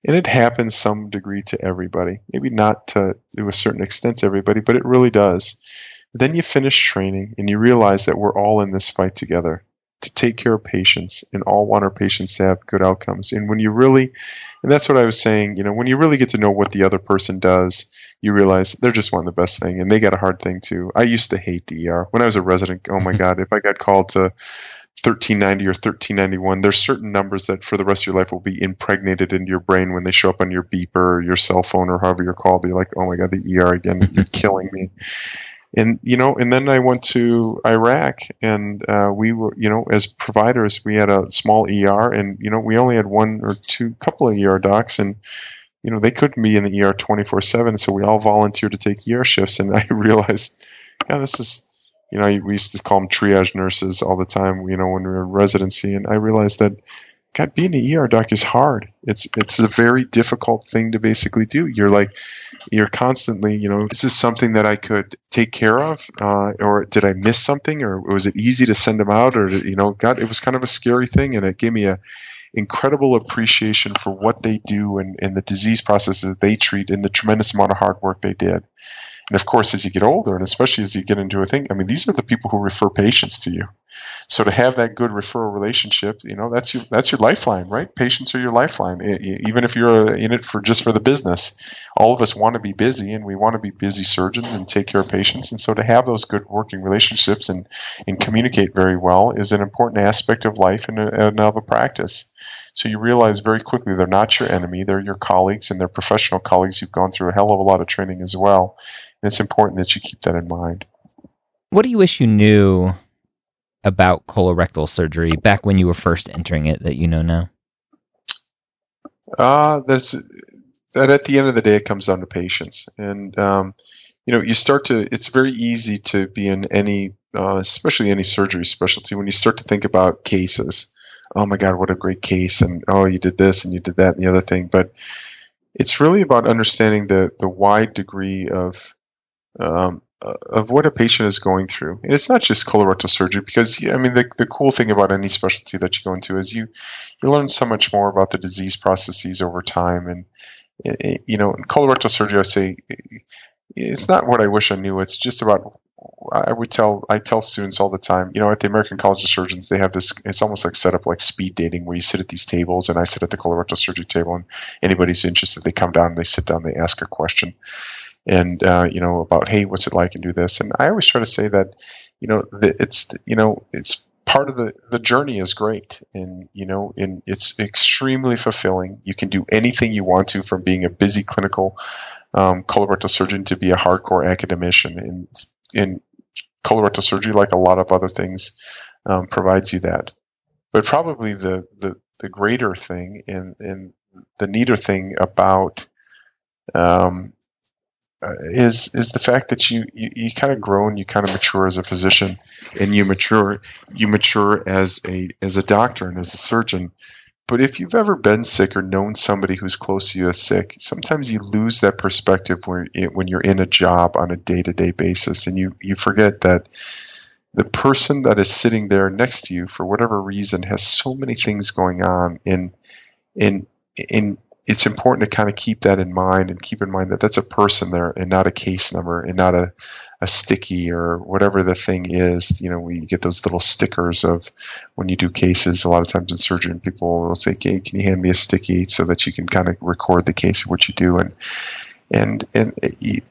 And it happens some degree to everybody. Maybe not to, to a certain extent to everybody, but it really does. Then you finish training and you realize that we're all in this fight together to take care of patients and all want our patients to have good outcomes. And when you really, and that's what I was saying, you know, when you really get to know what the other person does, you realize they're just wanting the best thing and they got a hard thing too. I used to hate the ER. When I was a resident, oh my God, if I got called to 1390 or 1391, there's certain numbers that for the rest of your life will be impregnated into your brain when they show up on your beeper or your cell phone or however you're called. You're like, oh my God, the ER again, [LAUGHS] you're killing me. And, you know, and then I went to Iraq and uh, we were, you know, as providers, we had a small ER and, you know, we only had one or two couple of ER docs and, you know, they couldn't be in the ER 24 7. So we all volunteered to take ER shifts. And [LAUGHS] I realized, yeah, this is, you know, we used to call them triage nurses all the time, you know, when we were in residency. And I realized that, God, being an ER doc is hard. It's, it's a very difficult thing to basically do. You're like, you're constantly, you know, this is something that I could take care of? Uh, or did I miss something? Or was it easy to send them out? Or, you know, God, it was kind of a scary thing. And it gave me a, incredible appreciation for what they do and, and the disease processes they treat and the tremendous amount of hard work they did. And of course, as you get older, and especially as you get into a thing, I mean, these are the people who refer patients to you. So to have that good referral relationship, you know, that's your that's your lifeline, right? Patients are your lifeline. Even if you're in it for just for the business, all of us want to be busy, and we want to be busy surgeons and take care of patients. And so to have those good working relationships and and communicate very well is an important aspect of life and, and of a practice. So you realize very quickly they're not your enemy; they're your colleagues and they're professional colleagues who've gone through a hell of a lot of training as well. And it's important that you keep that in mind. What do you wish you knew about colorectal surgery back when you were first entering it that you know now? Uh, that's that at the end of the day, it comes down to patients. And, um, you know, you start to, it's very easy to be in any, uh, especially any surgery specialty, when you start to think about cases oh my God, what a great case. And oh, you did this and you did that and the other thing. But it's really about understanding the, the wide degree of, um, uh, of what a patient is going through. And it's not just colorectal surgery because, I mean, the, the cool thing about any specialty that you go into is you, you learn so much more about the disease processes over time. And, eh, eh, you know, in colorectal surgery, I say it's not what I wish I knew. It's just about I would tell I tell students all the time, you know, at the American College of Surgeons, they have this. It's almost like set up like speed dating, where you sit at these tables, and I sit at the colorectal surgery table, and anybody's interested, they come down, and they sit down, they ask a question, and uh, you know about hey, what's it like, and do this. And I always try to say that, you know, that it's you know it's part of the the journey is great, and you know, and it's extremely fulfilling. You can do anything you want to, from being a busy clinical um, colorectal surgeon to be a hardcore academician, and in colorectal surgery, like a lot of other things, um, provides you that. But probably the, the, the greater thing and, and the neater thing about um, uh, is is the fact that you, you, you kind of grow and you kind of mature as a physician, and you mature you mature as a as a doctor and as a surgeon but if you've ever been sick or known somebody who's close to you that's sick, sometimes you lose that perspective when, when you're in a job on a day to day basis. And you, you forget that the person that is sitting there next to you, for whatever reason, has so many things going on in, in, in it's important to kind of keep that in mind and keep in mind that that's a person there and not a case number and not a, a sticky or whatever the thing is. You know, we get those little stickers of when you do cases. A lot of times in surgery, people will say, "Hey, can you hand me a sticky so that you can kind of record the case of what you do?" And and and it,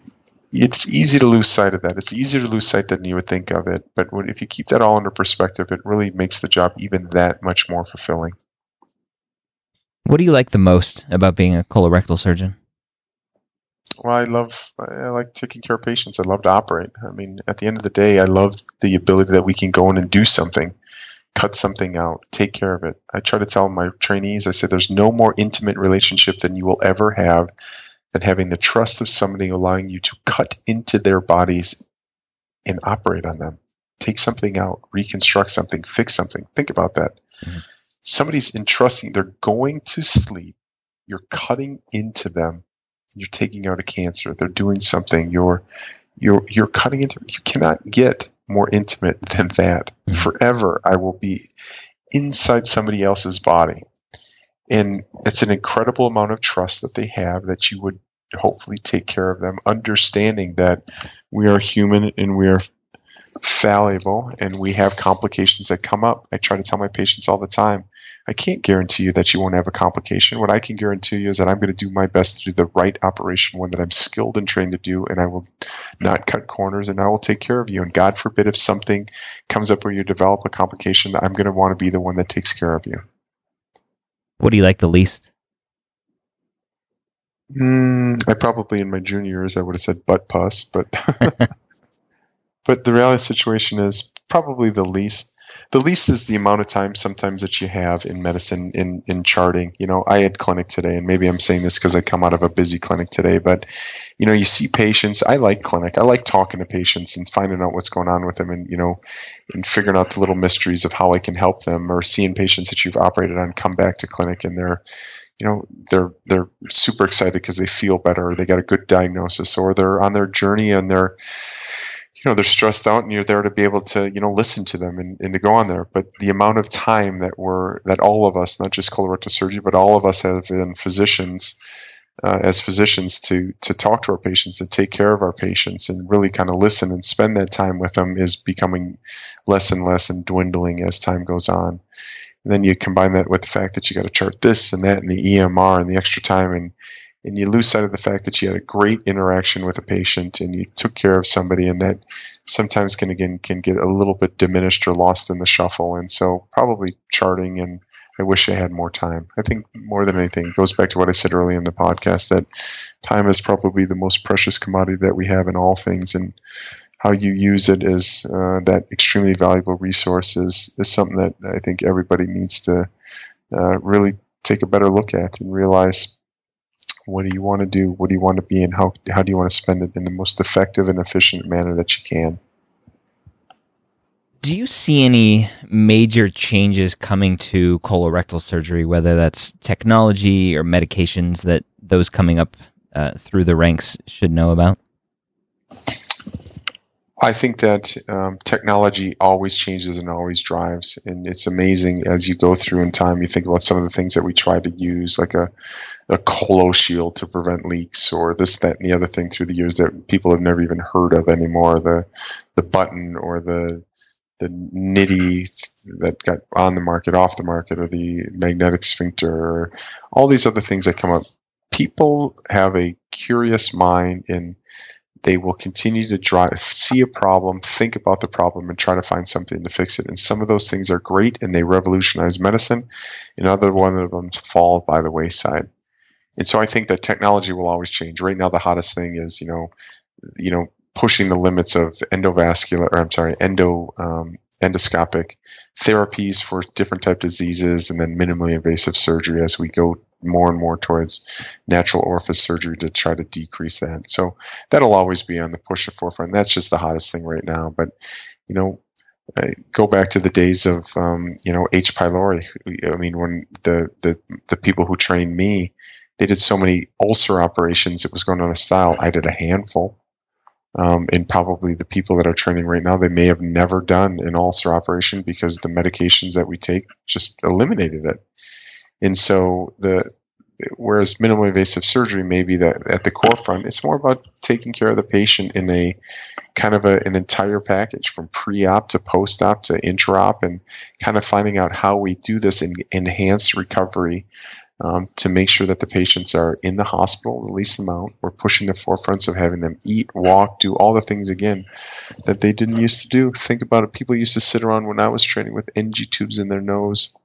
it's easy to lose sight of that. It's easier to lose sight than you would think of it. But if you keep that all under perspective, it really makes the job even that much more fulfilling. What do you like the most about being a colorectal surgeon? Well, I love I like taking care of patients. I love to operate. I mean, at the end of the day, I love the ability that we can go in and do something, cut something out, take care of it. I try to tell my trainees, I say, there's no more intimate relationship than you will ever have than having the trust of somebody allowing you to cut into their bodies and operate on them. Take something out, reconstruct something, fix something. Think about that. Mm-hmm somebody's entrusting, they're going to sleep, you're cutting into them, you're taking out a cancer, they're doing something, you're you're you're cutting into you cannot get more intimate than that. Mm-hmm. Forever I will be inside somebody else's body. And it's an incredible amount of trust that they have that you would hopefully take care of them, understanding that we are human and we are fallible and we have complications that come up. I try to tell my patients all the time I can't guarantee you that you won't have a complication. What I can guarantee you is that I'm going to do my best to do the right operation, one that I'm skilled and trained to do, and I will not cut corners and I will take care of you. And God forbid if something comes up where you develop a complication, I'm going to want to be the one that takes care of you. What do you like the least? Mm, I probably in my junior years I would have said butt pus, but [LAUGHS] [LAUGHS] but the reality situation is probably the least the least is the amount of time sometimes that you have in medicine in in charting. You know i had clinic today and maybe i'm saying this because i come out of a busy clinic today but you know you see patients. I like clinic. I like talking to patients and finding out what's going on with them and you know and figuring out the little mysteries of how i can help them or seeing patients that you've operated on come back to clinic and they're you know they're they're super excited because they feel better or they got a good diagnosis or they're on their journey and they're you know they're stressed out and you're there to be able to you know listen to them and, and to go on there. But the amount of time that we're that all of us not just colorectal surgery but all of us have been physicians uh, as physicians to to talk to our patients and take care of our patients and really kind of listen and spend that time with them is becoming less and less and dwindling as time goes on. And then you combine that with the fact that you got to chart this and that and the EMR and the extra time and and you lose sight of the fact that you had a great interaction with a patient and you took care of somebody and that sometimes can again can get a little bit diminished or lost in the shuffle and so probably charting and I wish I had more time. I think more than anything goes back to what I said earlier in the podcast that time is probably the most precious commodity that we have in all things and how you use it as uh, that extremely valuable resource is, is something that I think everybody needs to uh, really take a better look at and realize what do you want to do? What do you want to be? And how, how do you want to spend it in the most effective and efficient manner that you can? Do you see any major changes coming to colorectal surgery, whether that's technology or medications that those coming up uh, through the ranks should know about? I think that um, technology always changes and always drives, and it's amazing as you go through in time. You think about some of the things that we try to use, like a a colo shield to prevent leaks, or this, that, and the other thing through the years that people have never even heard of anymore. The the button or the the nitty that got on the market, off the market, or the magnetic sphincter, or all these other things that come up. People have a curious mind and they will continue to drive, see a problem, think about the problem, and try to find something to fix it. And some of those things are great and they revolutionize medicine, and other one of them fall by the wayside. And so I think that technology will always change. Right now, the hottest thing is you know, you know, pushing the limits of endovascular, or I'm sorry, endo um, endoscopic therapies for different type diseases, and then minimally invasive surgery as we go more and more towards natural orifice surgery to try to decrease that. So that'll always be on the push of forefront. That's just the hottest thing right now. But you know, I go back to the days of um, you know H. pylori. I mean, when the the the people who trained me, they did so many ulcer operations. It was going on a style. I did a handful. Um, and probably the people that are training right now, they may have never done an ulcer operation because the medications that we take just eliminated it. And so the whereas minimally invasive surgery may be that at the core front, it's more about taking care of the patient in a kind of a, an entire package from pre-op to post-op to intra-op and kind of finding out how we do this in enhanced recovery um, to make sure that the patients are in the hospital the least amount. We're pushing the forefronts of having them eat, walk, do all the things again that they didn't used to do. Think about it. People used to sit around when I was training with NG tubes in their nose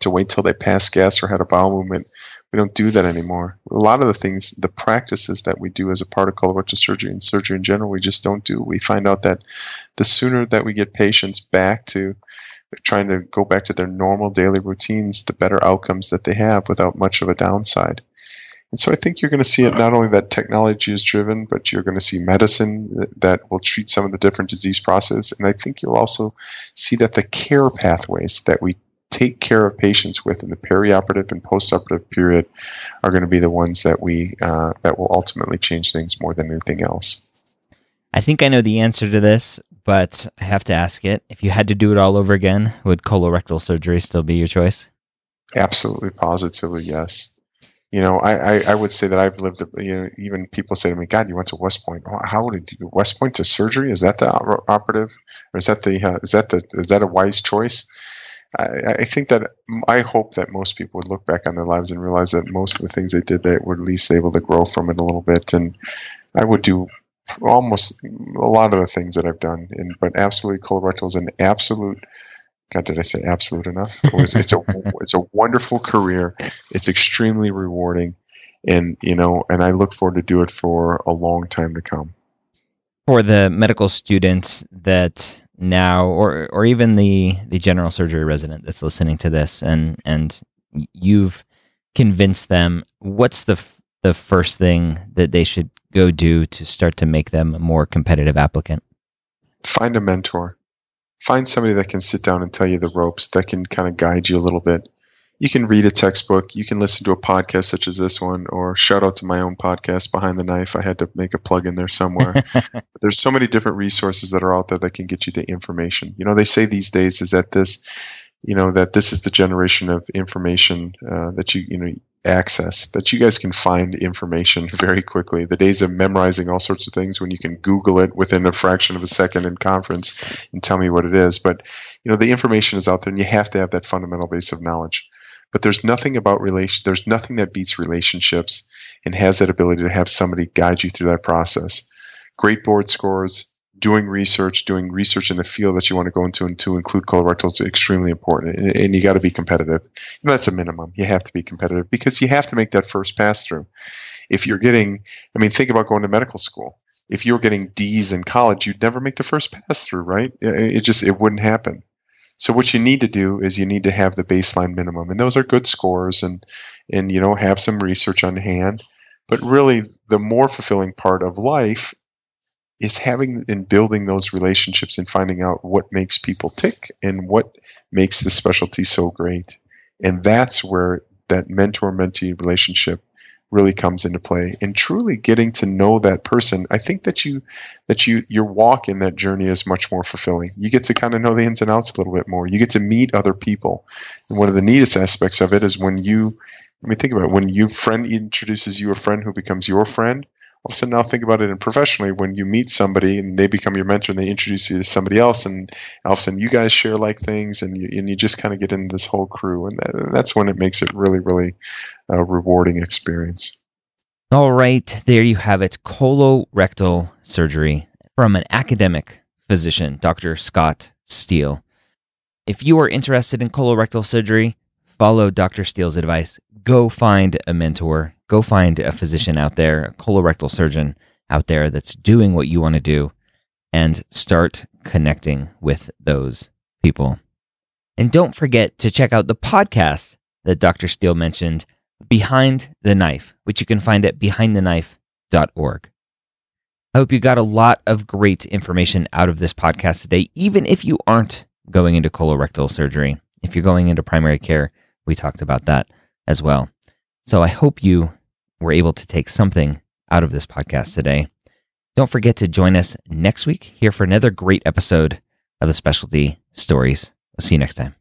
to wait till they passed gas or had a bowel movement. We don't do that anymore. A lot of the things, the practices that we do as a part of colorectal surgery and surgery in general, we just don't do. We find out that the sooner that we get patients back to trying to go back to their normal daily routines, the better outcomes that they have without much of a downside. And so I think you're going to see it not only that technology is driven, but you're going to see medicine that will treat some of the different disease processes. And I think you'll also see that the care pathways that we take care of patients with in the perioperative and postoperative period are going to be the ones that we uh, that will ultimately change things more than anything else. I think I know the answer to this, but I have to ask it. If you had to do it all over again, would colorectal surgery still be your choice? Absolutely, positively, yes. You know, I, I, I would say that I've lived, you know, even people say to me, God, you went to West Point. How would it do? West Point to surgery? Is that the operative? Or is that the, uh, is that the, is that a wise choice? I, I, think that I hope that most people would look back on their lives and realize that most of the things they did, they were at least able to grow from it a little bit. And I would do almost a lot of the things that I've done. And, but absolutely, colorectal is an absolute. God, did I say absolute enough? It was, it's a [LAUGHS] it's a wonderful career. It's extremely rewarding, and you know, and I look forward to do it for a long time to come. For the medical student that now, or or even the the general surgery resident that's listening to this, and and you've convinced them, what's the the first thing that they should go do to start to make them a more competitive applicant? Find a mentor. Find somebody that can sit down and tell you the ropes, that can kind of guide you a little bit. You can read a textbook, you can listen to a podcast such as this one, or shout out to my own podcast, Behind the Knife. I had to make a plug in there somewhere. [LAUGHS] There's so many different resources that are out there that can get you the information. You know, they say these days is that this, you know, that this is the generation of information uh, that you, you know, access that you guys can find information very quickly. The days of memorizing all sorts of things when you can Google it within a fraction of a second in conference and tell me what it is. But you know the information is out there, and you have to have that fundamental base of knowledge. But there's nothing about relation. There's nothing that beats relationships and has that ability to have somebody guide you through that process. Great board scores, doing research, doing research in the field that you want to go into and to include colorectal is extremely important. And, and you got to be competitive. And that's a minimum. You have to be competitive because you have to make that first pass through. If you're getting, I mean, think about going to medical school. If you were getting D's in college, you'd never make the first pass through, right? It just, it wouldn't happen. So what you need to do is you need to have the baseline minimum, and those are good scores, and and you know have some research on hand. But really, the more fulfilling part of life is having and building those relationships and finding out what makes people tick and what makes the specialty so great. And that's where that mentor mentee relationship really comes into play. And truly getting to know that person i think that you that you your walk in that journey is much more fulfilling. You get to kind of know the ins and outs a little bit more. You get to meet other people. And one of the neatest aspects of it is when you I mean, think about it. When your friend introduces you a friend who becomes your friend all of a sudden now think about it in professionally. When you meet somebody and they become your mentor and they introduce you to somebody else and all of a sudden you guys share like things and you, and you just kind of get into this whole crew and that, that's when it makes it really really a rewarding experience. All right there you have it. Colorectal surgery from an academic physician dr scott steele. If you are interested in colorectal surgery follow dr steele's advice. Go find a mentor go find a physician out there, a colorectal surgeon out there that's doing what you want to do and start connecting with those people. And don't forget to check out the podcast that Dr. Steele mentioned, Behind the Knife, which you can find at behindtheknife.org. I hope you got a lot of great information out of this podcast today, even if you aren't going into colorectal surgery. If you're going into primary care, we talked about that as well. So I hope you were able to take something out of this podcast today. Don't forget to join us next week here for another great episode of the Specialty Stories. I'll see you next time.